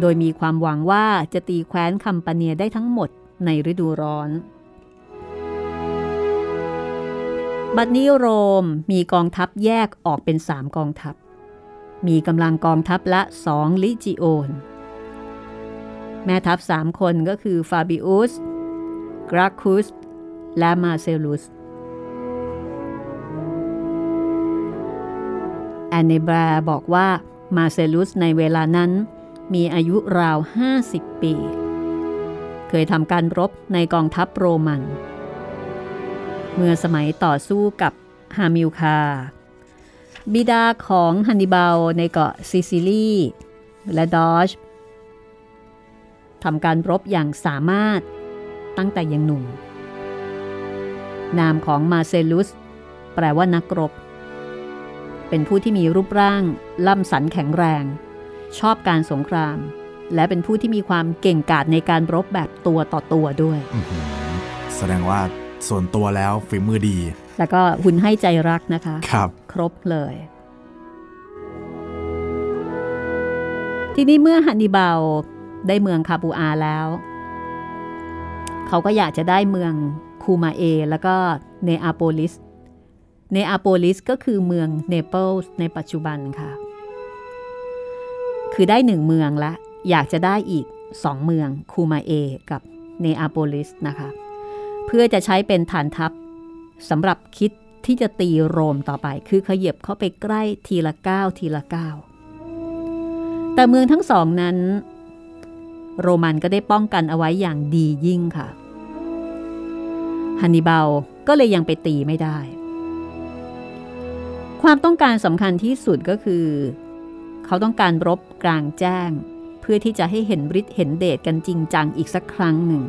โดยมีความหวังว่าจะตีแคว้นคัมปาเนียได้ทั้งหมดในฤดูร้อน บัดนี้โรมมีกองทัพแยกออกเป็นสามกองทัพ มีกำลังกองทัพละสองลิจิโอน แม่ทัพสามคนก็คือฟาบิอุส กราคุส และมาเซลุส แอนเนบราบอกว่ามาเซลุสในเวลานั้นมีอายุราว 50 ปี เคยทำการรบในกองทัพโรมัน เมื่อสมัยต่อสู้กับฮามิลคา บิดาของฮันนิบาลในเกาะซิซิลีและดอชทำการรบอย่างสามารถตั้งแต่ยังหนุ่ม นามของมาเซลุส แปลว่านักรบ เป็นผู้ที่มีรูปร่างล่ำสันแข็งแรง ชอบการสงคราม และเป็นผู้ที่มีความเก่งกาจในการรบแบบตัวต่อตัวด้วย แสดงว่า ส่วนตัวแล้วฝีมือดี แล้วก็หุ่นให้ใจรักนะคะ ครับ ครบเลย ทีนี้เมื่อฮันนิบาลได้เมืองคาปูอาแล้ว เขาก็อยากจะได้เมืองคูมาเอ แล้วก็เนอาโปลิส เนอาโปลิสก็คือเมืองเนเปิลส์ในปัจจุบันค่ะ คือได้หนึ่งเมืองละ อยากจะได้อีกสองเมืองคูมาเอ กับเนอาโปลิสนะคะ เพื่อจะใช้เป็นฐานทัพสำหรับคิดที่จะตีโรมต่อไป คือขยับเข้าไปใกล้ทีละก้าวทีละก้าวแต่เมืองทั้งสองนั้น โรมันก็ได้ป้องกันเอาไว้อย่างดียิ่งค่ะฮันนิบาลก็เลยยังไปตีไม่ได้ ความต้องการสำคัญที่สุดก็คือ เขาต้องการรบกลางแจ้ง เพื่อที่จะให้เห็นฤทธิ์เห็นเดชกันจริงจังอีกสักครั้งหนึ่ง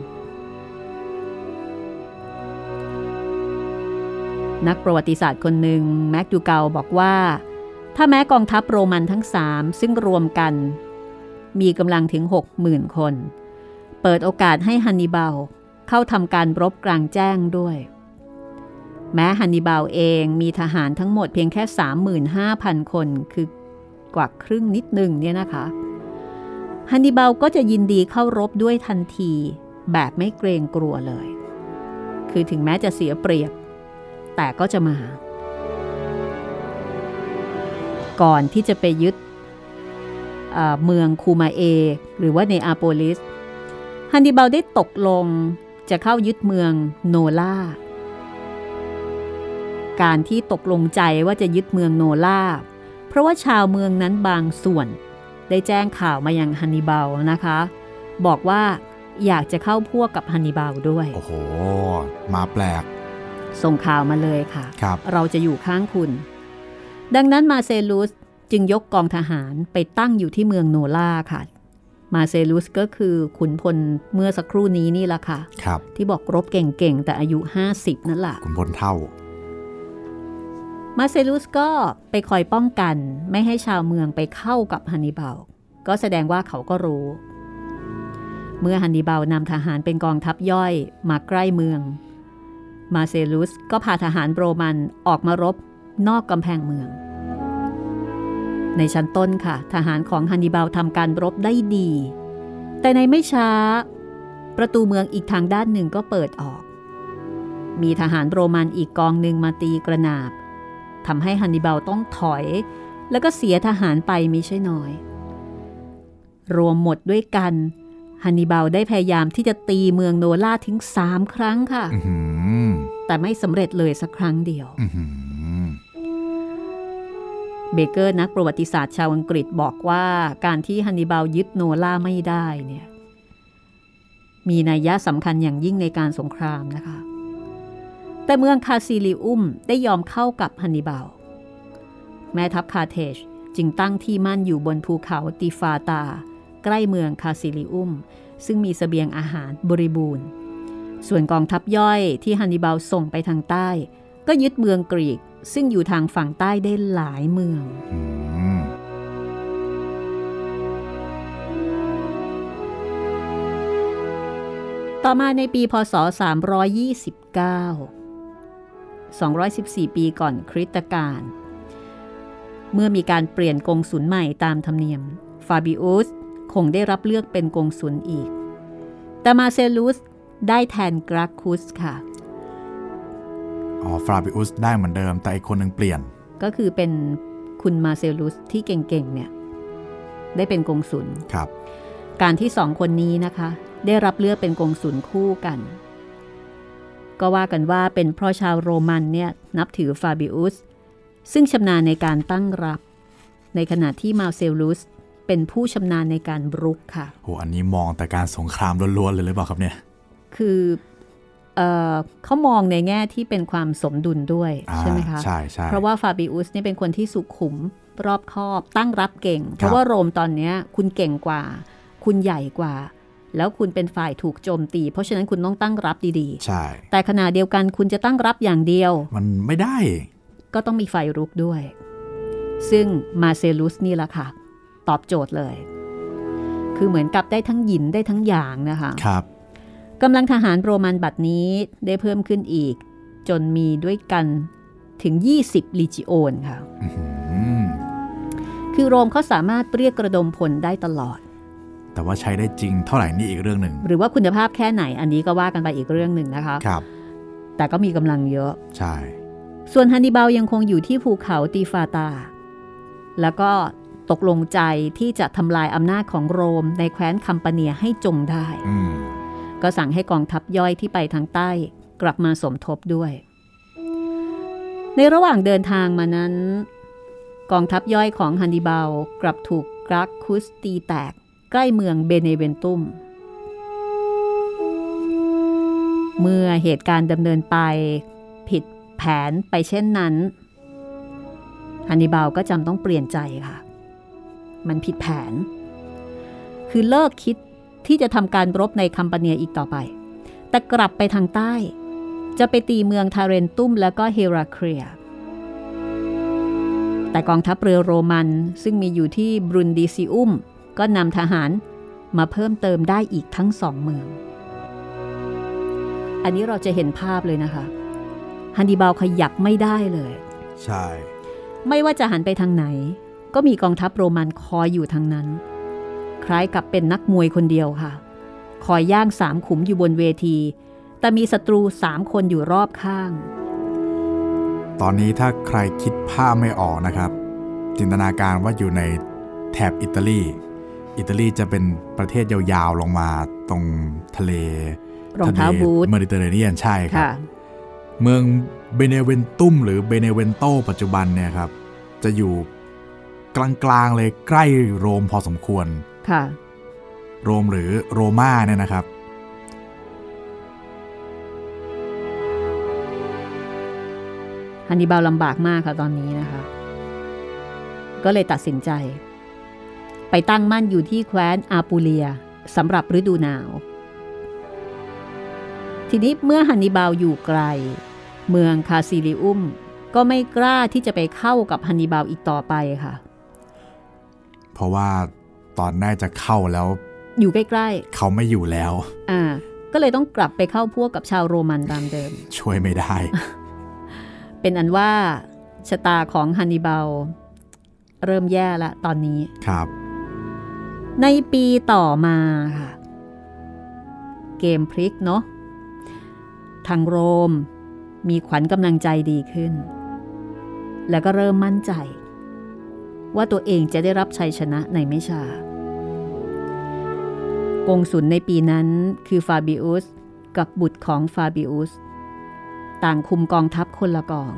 นักประวัติศาสตร์คนหนึ่งแม็กดูเกาบอกว่า ถ้าแม้กองทัพโรมันทั้งสามซึ่งรวมกัน มีกำลังถึง 60,000 คน เปิดโอกาสให้ฮันนิบาลเข้าทำการรบกลางแจ้งด้วย แม้ฮันนิบาลเองมีทหารทั้งหมดเพียงแค่ 35,000 คนคือกว่าครึ่งนิดหนึ่งเนี่ยนะคะฮันนิบาลก็จะยินดีเข้ารบด้วยทันทีแบบไม่เกรงกลัวเลย คือถึงแม้จะเสียเปรียบ แต่ก็จะมา ก่อนที่จะไปยึดเมืองคูมาเอ หรือว่าในอาโปลิส ฮันนิบาลได้ตกลงจะเข้ายึดเมืองโนลาการที่ตกลงใจว่าจะยึดเมืองโนลาเพราะว่าชาวเมืองนั้นบางส่วน ได้แจ้งข่าวมายังฮันนิบาลนะคะ บอกว่าอยากจะเข้าพวกกับฮันนิบาลด้วย โอ้โห มาแปลก ส่งข่าวมาเลยค่ะครับเราจะอยู่ข้างคุณ ดังนั้นมาเซลุสจึงยกกองทหารไปตั้งอยู่ที่เมืองโนลาค่ะ มาเซลุสก็คือขุนพลเมื่อสักครู่นี้นี่ละค่ะครับที่บอกรบเก่งๆ แต่อายุ 50 นั่นแหละคุณพลเท่า มาเซลุสก็ไปคอยป้องกันไม่ให้ชาวเมืองไปเข้ากับฮันนิบาลก็แสดงว่าเขาก็รู้ เมื่อฮันนิบาลนำทหารเป็นกองทัพย่อยมาใกล้เมือง มาเซลุสก็พาทหารโรมันออกมารบนอกกำแพงเมือง ในชั้นต้นค่ะ ทหารของฮันนิบาลทำการรบได้ดี แต่ในไม่ช้า ประตูเมืองอีกทางด้านหนึ่งก็เปิดออก มีทหารโรมันอีกกองหนึ่งมาตีกระนาบทำให้ฮันนิบาลต้องถอย แล้วก็เสียทหารไปมิใช่น้อย รวมหมดด้วยกัน ฮันนิบาลได้พยายามที่จะตีเมืองโนลาถึงสามครั้งค่ะอื้อหือแต่ไม่สำเร็จเลยสักครั้งเดียวอื้อหือเบเกอร์นักประวัติศาสตร์ชาวอังกฤษบอกว่าการที่ฮันนิบาลยึดโนลาไม่ได้เนี่ยมีนัยยะสำคัญอย่างยิ่งในการสงครามนะคะ แต่เมืองคาซิลิอุมได้ยอมเข้ากับฮันนิบาล แม่ทัพคาเทจจึงตั้งที่มั่นอยู่บนภูเขาติฟาตา ใกล้เมืองคาซิลิอุม ซึ่งมีสเสบียงอาหารบริบูรณ์ ส่วนกองทัพย่อยที่ฮันนิบาลส่งไปทางใต้ ก็ยึดเมืองกรีกซึ่งอยู่ทางฝั่งใต้ได้หลายเมืองต่อมาในปีพศ 329 214 ปีก่อนคริสตกาล เมื่อมีการเปลี่ยนกงสุลใหม่ตามธรรมเนียม ฟาบิอุส คงได้รับเลือกเป็นกงสุลอีก แต่มาเซลุสได้แทนกราคุสค่ะ อ๋อ ฟราบิอุสได้เหมือนเดิม แต่อีกคนหนึ่งเปลี่ยน ก็คือเป็นคุณมาเซลุสที่เก่งๆ เนี่ย ได้เป็นกงสุลครับ การที่สองคนนี้นะคะ ได้รับเลือกเป็นกงสุลคู่กัน ก็ว่ากันว่าเป็นเพราะชาวโรมันเนี่ยนับถือฟาบิอุสซึ่งชำนาญในการตั้งรับ ในขณะที่มาเซลุส เป็นผู้ชำนาญในการรุกค่ะโหอันนี้มองแต่การสงครามล้วนๆเลยหรือเปล่าครับเนี่ย คือเอ่อเขามองในแง่ที่เป็นความสมดุลด้วยอ่าใช่ไหมคะใช่ใช่เพราะว่าฟาบิอุสเนี่ยเป็นคนที่สุขุมรอบคอบ ตั้งรับเก่ง เพราะว่าโรมตอนเนี้ยคุณเก่งกว่า คุณใหญ่กว่า แล้วคุณเป็นฝ่ายถูกโจมตี เพราะฉะนั้นคุณต้องตั้งรับดีใช่ๆแต่ขณะเดียวกันคุณจะตั้งรับอย่างเดียว มันไม่ได้ ก็ต้องมีไฟรุกด้วย ซึ่งมาเซลุสนี่แหละค่ะ ตอบโจทย์เลย คือเหมือนกับได้ทั้งหยินได้ทั้งหยางนะคะครับกำลังทหารโรมันบัดนี้ได้เพิ่มขึ้นอีก จนมีด้วยกันถึง 20ลีจิโอนค่ะอื้อหือคือโรมเขาสามารถเรียกกระดมพลได้ตลอด แต่ว่าใช้ได้จริงเท่าไหร่นี่อีกเรื่องหนึ่ง หรือว่าคุณภาพแค่ไหนอันนี้ก็ว่ากันไปอีกเรื่องหนึ่งนะคะครับ แต่ก็มีกำลังเยอะ ใช่ ส่วนฮันนิบาลยังคงอยู่ที่ภูเขาตีฟาตา แล้วก็ ตกลงใจที่จะทำลายอำนาจของโรมในแคว้นคัมปาเนียให้จงได้อืมก็สั่งให้กองทัพย่อยที่ไปทางใต้กลับมาสมทบด้วย ในระหว่างเดินทางมานั้น กองทัพย่อยของฮันนิบาลกลับถูกกรักคุสตีแตกใกล้เมืองเบเนเวนตุมเมื่อเหตุการณ์ดำเนินไปผิดแผนไปเช่นนั้นฮันนิบาลก็จำต้องเปลี่ยนใจค่ะ มันผิดแผน คือเลิกคิดที่จะทำการรบในคัมปาเนียอีกต่อไป แต่กลับไปทางใต้ จะไปตีเมืองทาเรนตุมแล้วก็เฮราเครีย แต่กองทัพเรือโรมันซึ่งมีอยู่ที่บรุนดิซิอุม ก็นำทหารมาเพิ่มเติมได้อีกทั้งสองเมือง อันนี้เราจะเห็นภาพเลยนะคะ ฮันนิบาลขยับไม่ได้เลย ใช่ ไม่ว่าจะหันไปทางไหน ก็มีกองทัพโรมันคอยอยู่ทางนั้น คล้ายกับเป็นนักมวยคนเดียวค่ะ คอยย่างสามขุมอยู่บนเวที แต่มีศัตรูสามคนอยู่รอบข้าง ตอนนี้ถ้าใครคิดภาพไม่ออกนะครับ จินตนาการว่าอยู่ในแถบอิตาลี อิตาลีจะเป็นประเทศยาวๆลงมาตรงทะเลรองเท้าทะลบูทเมดิเตอร์เรเนียนใช่ครับค่ะเมืองเบเนเวนตุมหรือเบเนเวนโตปัจจุบันเนี่ยครับ จะอยู่ กลางๆเลยใกล้โรมพอสมควรค่ะ โรมหรือโรมาเนี่ยนะครับ ฮันนิบาลลำบากมากค่ะตอนนี้นะคะ ก็เลยตัดสินใจ ไปตั้งมั่นอยู่ที่แคว้นอาปูเลียสำหรับฤดูหนาว ทีนี้เมื่อฮันนิบาลอยู่ไกล เมืองคาซิลิอุมก็ไม่กล้าที่จะไปเข้ากับฮันนิบาลอีกต่อไปค่ะ เพราะว่าตอนน่าจะเข้าแล้ว อยู่ใกล้เขาไม่อยู่แล้วๆอ่า ก็เลยต้องกลับไปเข้าพวกกับชาวโรมันตามเดิม ช่วยไม่ได้ เป็นอันว่าชะตาของฮันนิบาลเริ่มแย่ละตอนนี้ ครับ ในปีต่อมาค่ะ เกมพลิกเนาะ ทางโรมมีขวัญกำลังใจดีขึ้น แล้วก็เริ่มมั่นใจ ว่าตัวเองจะได้รับชัยชนะในไม่ช้ากงสุนในปีนั้นคือฟาบิอุสกับบุตรของฟาบิอุสต่างคุมกองทัพคนละกอง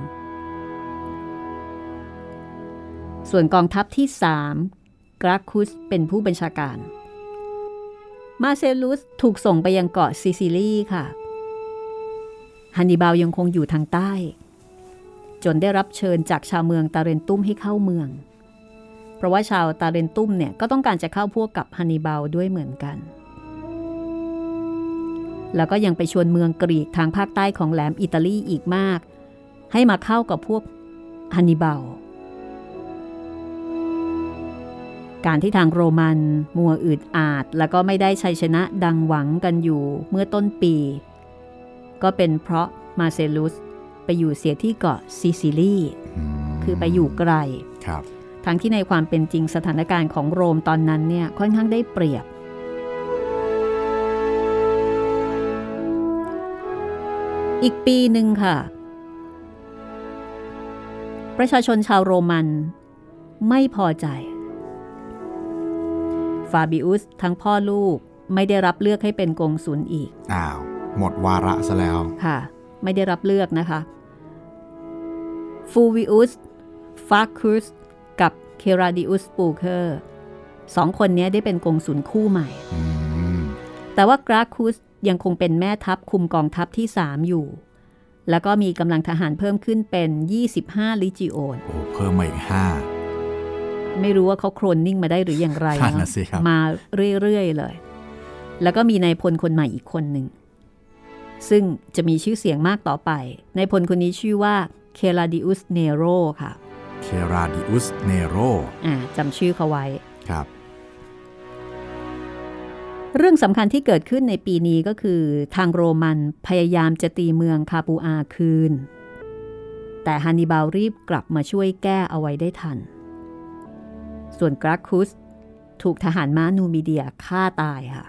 ส่วนกองทัพที่สามกราคุสเป็นผู้บัญชาการ มาเซลุสถูกส่งไปยังเกาะซิซิลีค่ะฮันนิบาลยังคงอยู่ทางใต้ จนได้รับเชิญจากชาวเมืองตาเรนตุ้มให้เข้าเมือง เพราะว่าชาวตาเรนตุ้มเนี่ยก็ต้องการจะเข้าพวกกับฮันนิบาลด้วยเหมือนกัน แล้วก็ยังไปชวนเมืองกรีกทางภาคใต้ของแหลมอิตาลีอีกมาก ให้มาเข้ากับพวกฮันนิบาล การที่ทางโรมันมัวอืดอาด แล้วก็ไม่ได้ชัยชนะดังหวังกันอยู่เมื่อต้นปี ก็เป็นเพราะมาเซลุสไปอยู่เสียที่เกาะซิซิลีคือไปอยู่ไกลครับ ทั้งที่ในความเป็นจริงสถานการณ์ของโรมตอนนั้นเนี่ยค่อนข้างได้เปรียบ อีกปีหนึ่งค่ะ ประชาชนชาวโรมันไม่พอใจ ฟาบิอุสทั้งพ่อลูกไม่ได้รับเลือกให้เป็นกงสุลอีก อ้าว หมดวาระซะแล้ว ค่ะ ไม่ได้รับเลือกนะคะ ฟูวิอุสฟาคุสกับ เคราดิอุสปูเคอร์สองคนนี้ได้เป็นกงสุลคู่ใหม่อืมแต่ว่ากราคุสยังคงเป็นแม่ทัพคุมกองทัพที่3อยู่ แล้วก็มีกำลังทหารเพิ่มขึ้นเป็น 25 ลิจิโอน โอ้ เพิ่มมาอีกห้าไม่รู้ว่าเขาโครนนิ่งมาได้หรืออย่างไรนั่นเนน่ะอะสิครับมาเรื่อย ๆ เลย แล้วก็มีนายพลคนใหม่อีกคนหนึ่ง ซึ่งจะมีชื่อเสียงมากต่อไปนายพลคนนี้ชื่อว่าเคลาดิอุสเนโรค่ะ เคลาดิอุสเนโรอ่าจำชื่อเขาไว้ครับ เรื่องสำคัญที่เกิดขึ้นในปีนี้ก็คือ ทางโรมันพยายามจะตีเมืองคาปูอาคืน แต่ฮันนิบาลรีบกลับมาช่วยแก้เอาไว้ได้ทัน ส่วนกราคุสถูกทหารม้านูมิเดียฆ่าตายค่ะ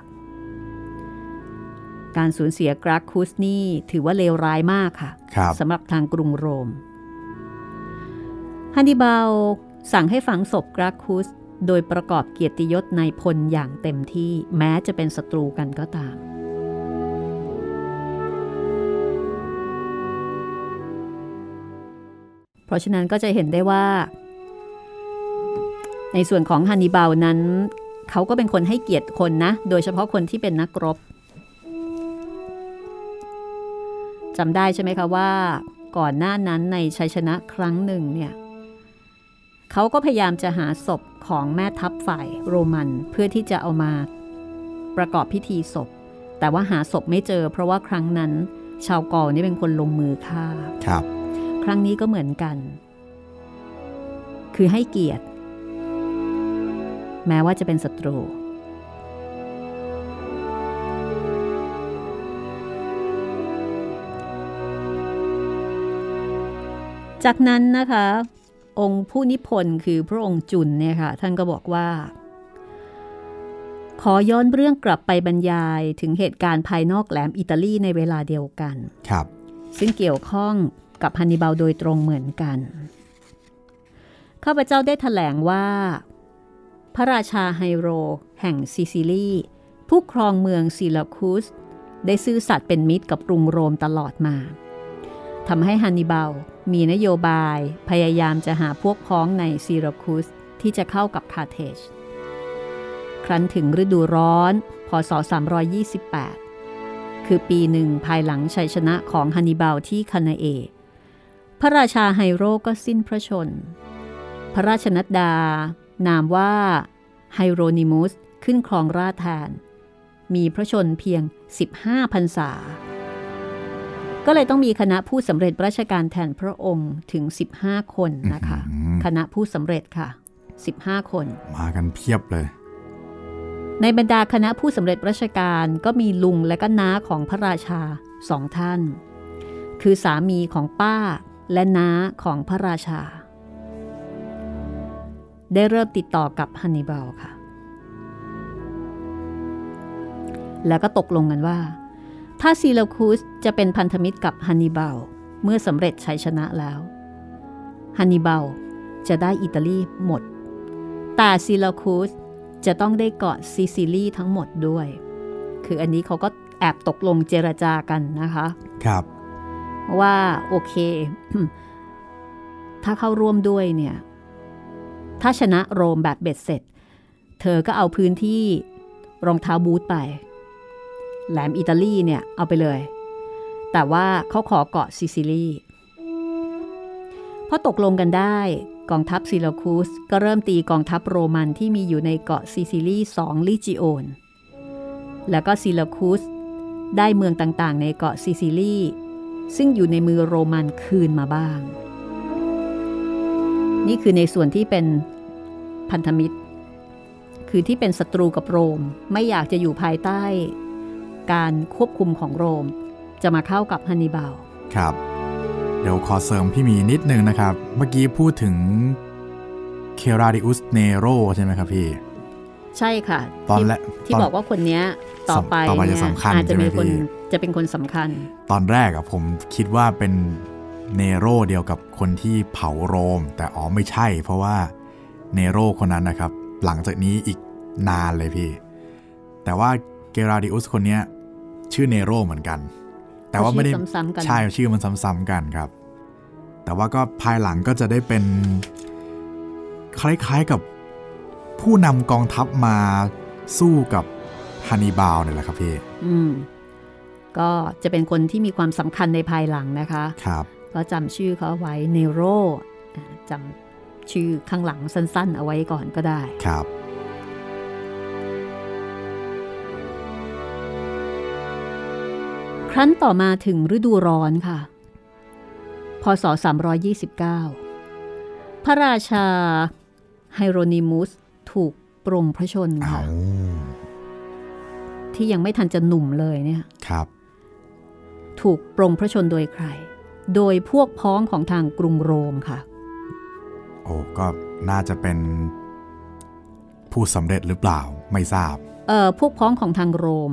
การสูญเสียกราคุสนี่ถือว่าเลวร้ายมากค่ะครับสำหรับทางกรุงโรม ฮันนิบาลสั่งให้ฝังศพกราคุส โดยประกอบเกียรติยศในพลอย่างเต็มที่แม้จะเป็นศัตรูกันก็ตาม เพราะฉะนั้นก็จะเห็นได้ว่า ในส่วนของฮันนิบาลนั้น เขาก็เป็นคนให้เกียรติคนนะ โดยเฉพาะคนที่เป็นนักรบจำได้ใช่ไหมคะว่า ก่อนหน้านั้นในชัยชนะครั้งหนึ่งเนี่ย เขาก็พยายามจะหาศพของแม่ทัพฝ่ายโรมันเพื่อที่จะเอามา ประกอบพิธีศพ แต่ว่าหาศพไม่เจอ เพราะว่าครั้งนั้น ชาวกอลนี่เป็นคนลงมือฆ่าครับ ครั้งนี้ก็เหมือนกัน คือให้เกียรติ แม้ว่าจะเป็นศัตรูจากนั้นนะคะ องค์ผู้นิพนธ์คือพระองค์จุนเนี่ยค่ะ ท่านก็บอกว่า ขอย้อนเรื่องกลับไปบรรยายถึงเหตุการณ์ภายนอกแหลมอิตาลีในเวลาเดียวกันครับ ซึ่งเกี่ยวข้องกับฮันนิบาลโดยตรงเหมือนกันข้าพเจ้าได้ถแถลงว่า พระราชาไฮโร แห่งซิซิลีผู้ครองเมืองซิลาคุส ได้ซื่อสัตย์เป็นมิตรกับกรุงโรมตลอดมาทำให้ฮันนิบาล มีนโยบายพยายามจะหาพวกพ้องในซิลาคุสที่จะเข้ากับคาเทจครั้นถึงฤดูร้อน พศ 328 คือปีหนึ่งภายหลังชัยชนะของฮันนิบาลที่คานาเอ พระราชาไฮโรก็สิ้นพระชน พระราชนัดดา นามว่าไฮโรนิมุสขึ้นครองราชแทน มีพระชนเพียง 15พรรษา ก็เลยต้องมีคณะผู้สำเร็จราชการแทนพระองค์ถึง 15 คนนะคะอื้อหือคณะผู้สำเร็จค่ะ 15 คน มากันเพียบเลย ในบรรดาคณะผู้สำเร็จราชการก็มีลุงและก็น้าของพระราชาสองท่าน คือสามีของป้าและน้าของพระราชา ได้เริ่มติดต่อกับฮันนิบาลค่ะ แล้วก็ตกลงกันว่า ถ้าซีลาคูสจะเป็นพันธมิตรกับฮันนิบาลเมื่อสำเร็จชัยชนะแล้วฮันนิบาลจะได้อิตาลีหมด แต่ซีลาคูสจะต้องได้เกาะซิซิลีทั้งหมดด้วย คืออันนี้เขาก็แอบตกลงเจรจากันนะคะ ครับ ว่าโอเค ถ้าเข้าร่วมด้วยเนี่ย ถ้าชนะโรมแบบเบ็ดเสร็จ เธอก็เอาพื้นที่รองเท้าบูทไป แหลมอิตาลีเนี่ยเอาไปเลย แต่ว่าเขาขอเกาะซิซิลีพอตกลงกันได้กองทัพซิลาคูสก็เริ่มตีกองทัพโรมันที่มีอยู่ในเกาะซิซิลีสองลิจิโอน แล้วก็ซิลาคูสได้เมืองต่างๆ ในเกาะซิซิลีซึ่งอยู่ในมือโรมันคืนมาบ้าง นี่คือในส่วนที่เป็นพันธมิตร คือที่เป็นศัตรูกับโรมไม่อยากจะอยู่ภายใต้ การควบคุมของโรม จะมาเข้ากับฮันนิบาลครับ เดี๋ยวขอเสริมพี่หมีนิดนึงนะครับ เมื่อกี้พูดถึงเคราดิอุสเนโรใช่ไหมครับพี่ใช่ค่ะ ตอนที่แรกที่ตอนบอกว่าคนเนี้ยต่อไปต่อไปจะเนี่ยสำคัญอาจจะมีใช่ไหมคนพี่จะเป็นคนสำคัญ ตอนแรกอะผมคิดว่าเป็นเนโรเดียวกับคนที่เผาโรม แต่อ๋อไม่ใช่ เพราะว่าเนโรคนนั้นนะครับ หลังจากนี้อีกนานเลยพี่ แต่ว่าเกราดิอุสคนเนี้ย ชื่อเนโรเหมือนกัน แต่ว่าไม่ได้ชื่อซ้ำๆกันใช่ชื่อมันซ้ำๆกันครับ แต่ว่าก็ภายหลังก็จะได้เป็น คล้ายๆกับผู้นำกองทัพมาสู้กับฮันนิบาลเนี่ยแหละครับพี่อืมก็จะเป็นคนที่มีความสำคัญในภายหลังนะคะครับก็จำชื่อเขาไว้เนโรอ่าจำชื่อข้างหลังสั้นๆ เอาไว้ก่อนก็ได้ครับ รั้นต่อมาถึงฤดูร้อนค่ะ พศ 329 พระราชาไฮโรนิมุสถูกปรงพระชนเอาค่ะที่ยังไม่ทันจะหนุ่มเลยเนี่ยครับ ถูกปรงพระชนโดยใคร โดยพวกพ้องของทางกรุงโรมค่ะ โอ้ก็น่าจะเป็นผู้สำเร็จหรือเปล่าไม่ทราบ เอ่อพวกพ้องของทางโรม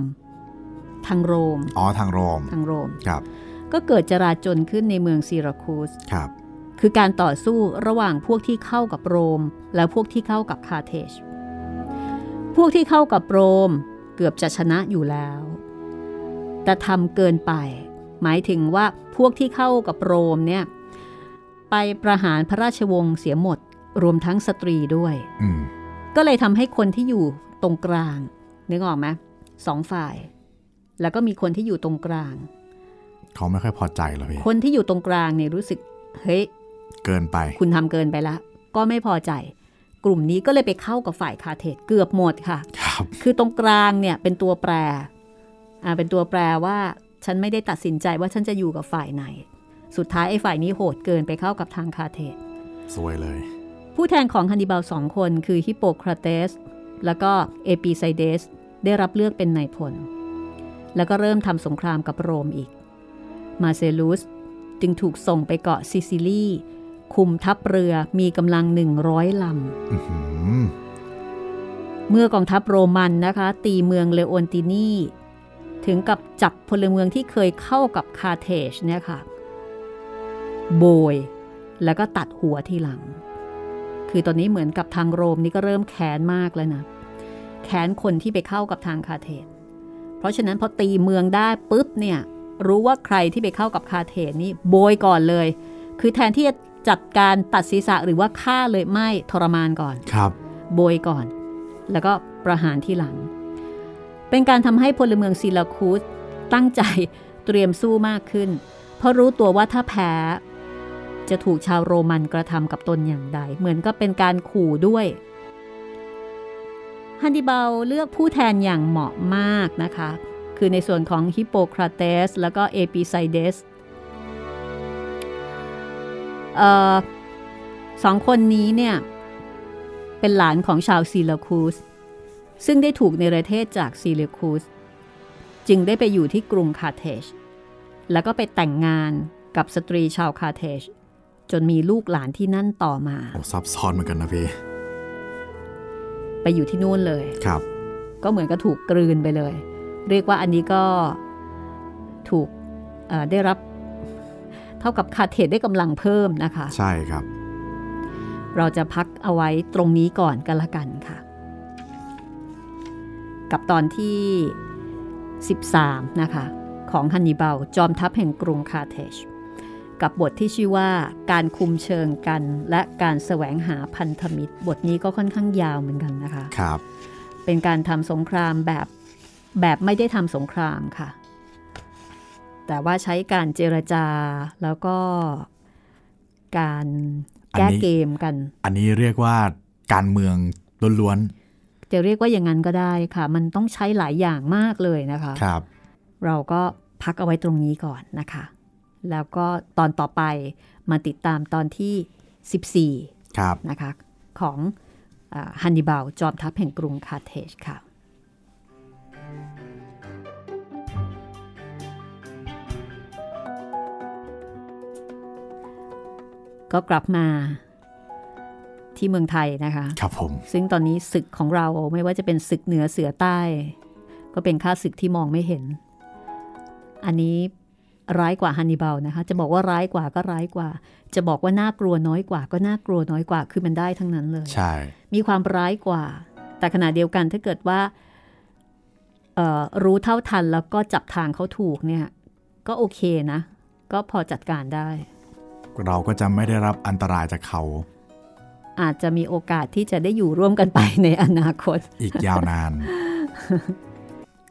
ทางโรม อ๋อ ทางโรม ทางโรม ครับ ก็เกิดจราจนขึ้นในเมืองซีราคูส ครับ คือการต่อสู้ระหว่างพวกที่เข้ากับโรม และพวกที่เข้ากับคาร์เธจพวกที่เข้ากับโรมเกือบจะชนะอยู่แล้ว แต่ทำเกินไป หมายถึงว่าพวกที่เข้ากับโรมเนี่ยไปประหารพระราชวงศ์เสียหมด รวมทั้งสตรีด้วยอืมก็เลยทำให้คนที่อยู่ตรงกลางนึกออกไหมสองฝ่าย แล้วก็มีคนที่อยู่ตรงกลาง เขาไม่ค่อยพอใจหรอกพี่คนที่อยู่ตรงกลางเนี่ยรู้สึกเฮ้ยเกินไป คุณทำเกินไปแล้วก็ไม่พอใจ กลุ่มนี้ก็เลยไปเข้ากับฝ่ายคาเทศเกือบหมดค่ะครับคือตรงกลางเนี่ยเป็นตัวแปรอ่าเป็นตัวแปรว่าฉันไม่ได้ตัดสินใจว่าฉันจะอยู่กับฝ่ายไหน สุดท้ายไอ้ฝ่ายนี้โหดเกินไปเข้ากับทางคาเทศสวยเลย ผู้แทนของฮันนิบาลสองคนคือฮิปโปคราเตส แล้วก็เอปีไซเดส ได้รับเลือกเป็นนายพล แล้วก็เริ่มทำสงครามกับโรมอีก มาเซลุสจึงถูกส่งไปเกาะซิซิลีคุมทัพเรือมีกำลัง 100ลอื้อหือำเมื่อกองทัพโรมันนะคะ ตีเมืองเลโอนตินีถึงกับจับพลเมืองที่เคยเข้ากับคาเทจเนี่ยค่ะ โบย แล้วก็ตัดหัวทีหลัง คือตอนนี้เหมือนกับทางโรมนี่ก็เริ่มแค้นมากแล้วนะ แค้นคนที่ไปเข้ากับทางคาเทจ เพราะฉะนั้นพอตีเมืองได้ปุ๊บเนี่ยรู้ว่าใครที่ไปเข้ากับคาเทจนี่โบยก่อนเลย คือแทนที่จะจัดการตัดศีรษะหรือว่าฆ่าเลยไม่ทรมานก่อนครับ โบยก่อน แล้วก็ประหารที่หลัง เป็นการทำให้พลเมืองซิลาคูสตั้งใจเตรียมสู้มากขึ้น เพราะรู้ตัวว่าถ้าแพ้ จะถูกชาวโรมันกระทำกับตนอย่างใด เหมือนก็เป็นการขู่ด้วย ฮันนิบาลเลือกผู้แทนอย่างเหมาะมากนะคะ คือในส่วนของฮิปโปคราเตสแล้วก็เอปิไซเดสเอ่อสองคนนี้เนี่ยเป็นหลานของชาวซีลาคูสซึ่งได้ถูกในประเทศจากซีลาคูสจึงได้ไปอยู่ที่กรุงคาเทจแล้วก็ไปแต่งงานกับสตรีชาวคาเทจจนมีลูกหลานที่นั่นต่อมา โอ้ซับซ้อนเหมือนกันนะพี่ ไปอยู่ที่นู่นเลยครับ ก็เหมือนกับถูกกลืนไปเลย เรียกว่าอันนี้ก็ถูกเอ่อได้รับเท่ากับคาเทดได้กำลังเพิ่มนะคะ ใช่ครับ เราจะพักเอาไว้ตรงนี้ก่อนกันละกันค่ะ กับตอนที่ 13 นะคะ ของฮันนิบาลจอมทัพแห่งกรุงคาเทช กับบทที่ชื่อว่าการคุมเชิงกัน และการแสวงหาพันธมิตร บทนี้ก็ค่อนข้างยาวเหมือนกันนะคะครับ เป็นการทำสงครามแบบแบบไม่ได้ทำสงครามค่ะ แต่ว่าใช้การเจรจาแล้วก็การแก้เกมกัน อันนี้เรียกว่าการเมืองล้วนๆจะเรียกว่าอย่างนั้นก็ได้ค่ะ มันต้องใช้หลายอย่างมากเลยนะคะครับ เราก็พักเอาไว้ตรงนี้ก่อนนะคะ แล้วก็ตอนต่อไปมาติดตามตอนที่ 14ครับนะคะของฮันนิบาลจอมทัพแห่งกรุงคาร์เทจค่ะก็กลับมาที่เมืองไทยนะคะ ครับผม ซึ่งตอนนี้ศึกของเราไม่ว่าจะเป็นศึกเหนือเสือใต้ ก็เป็นค่าศึกที่มองไม่เห็น อันนี้ ร้ายกว่าฮันนิบาลนะคะ จะบอกว่าร้ายกว่าก็ร้ายกว่า จะบอกว่าน่ากลัวน้อยกว่าก็น่ากลัวน้อยกว่า คือมันได้ทั้งนั้นเลย ใช่ มีความร้ายกว่า แต่ขณะเดียวกันถ้าเกิดว่าเอ่อรู้เท่าทันแล้วก็จับทางเขาถูกเนี่ย ก็โอเคนะ ก็พอจัดการได้ เราก็จะไม่ได้รับอันตรายจากเขา อาจจะมีโอกาสที่จะได้อยู่ร่วมกันไปในอนาคต อีกยาวนาน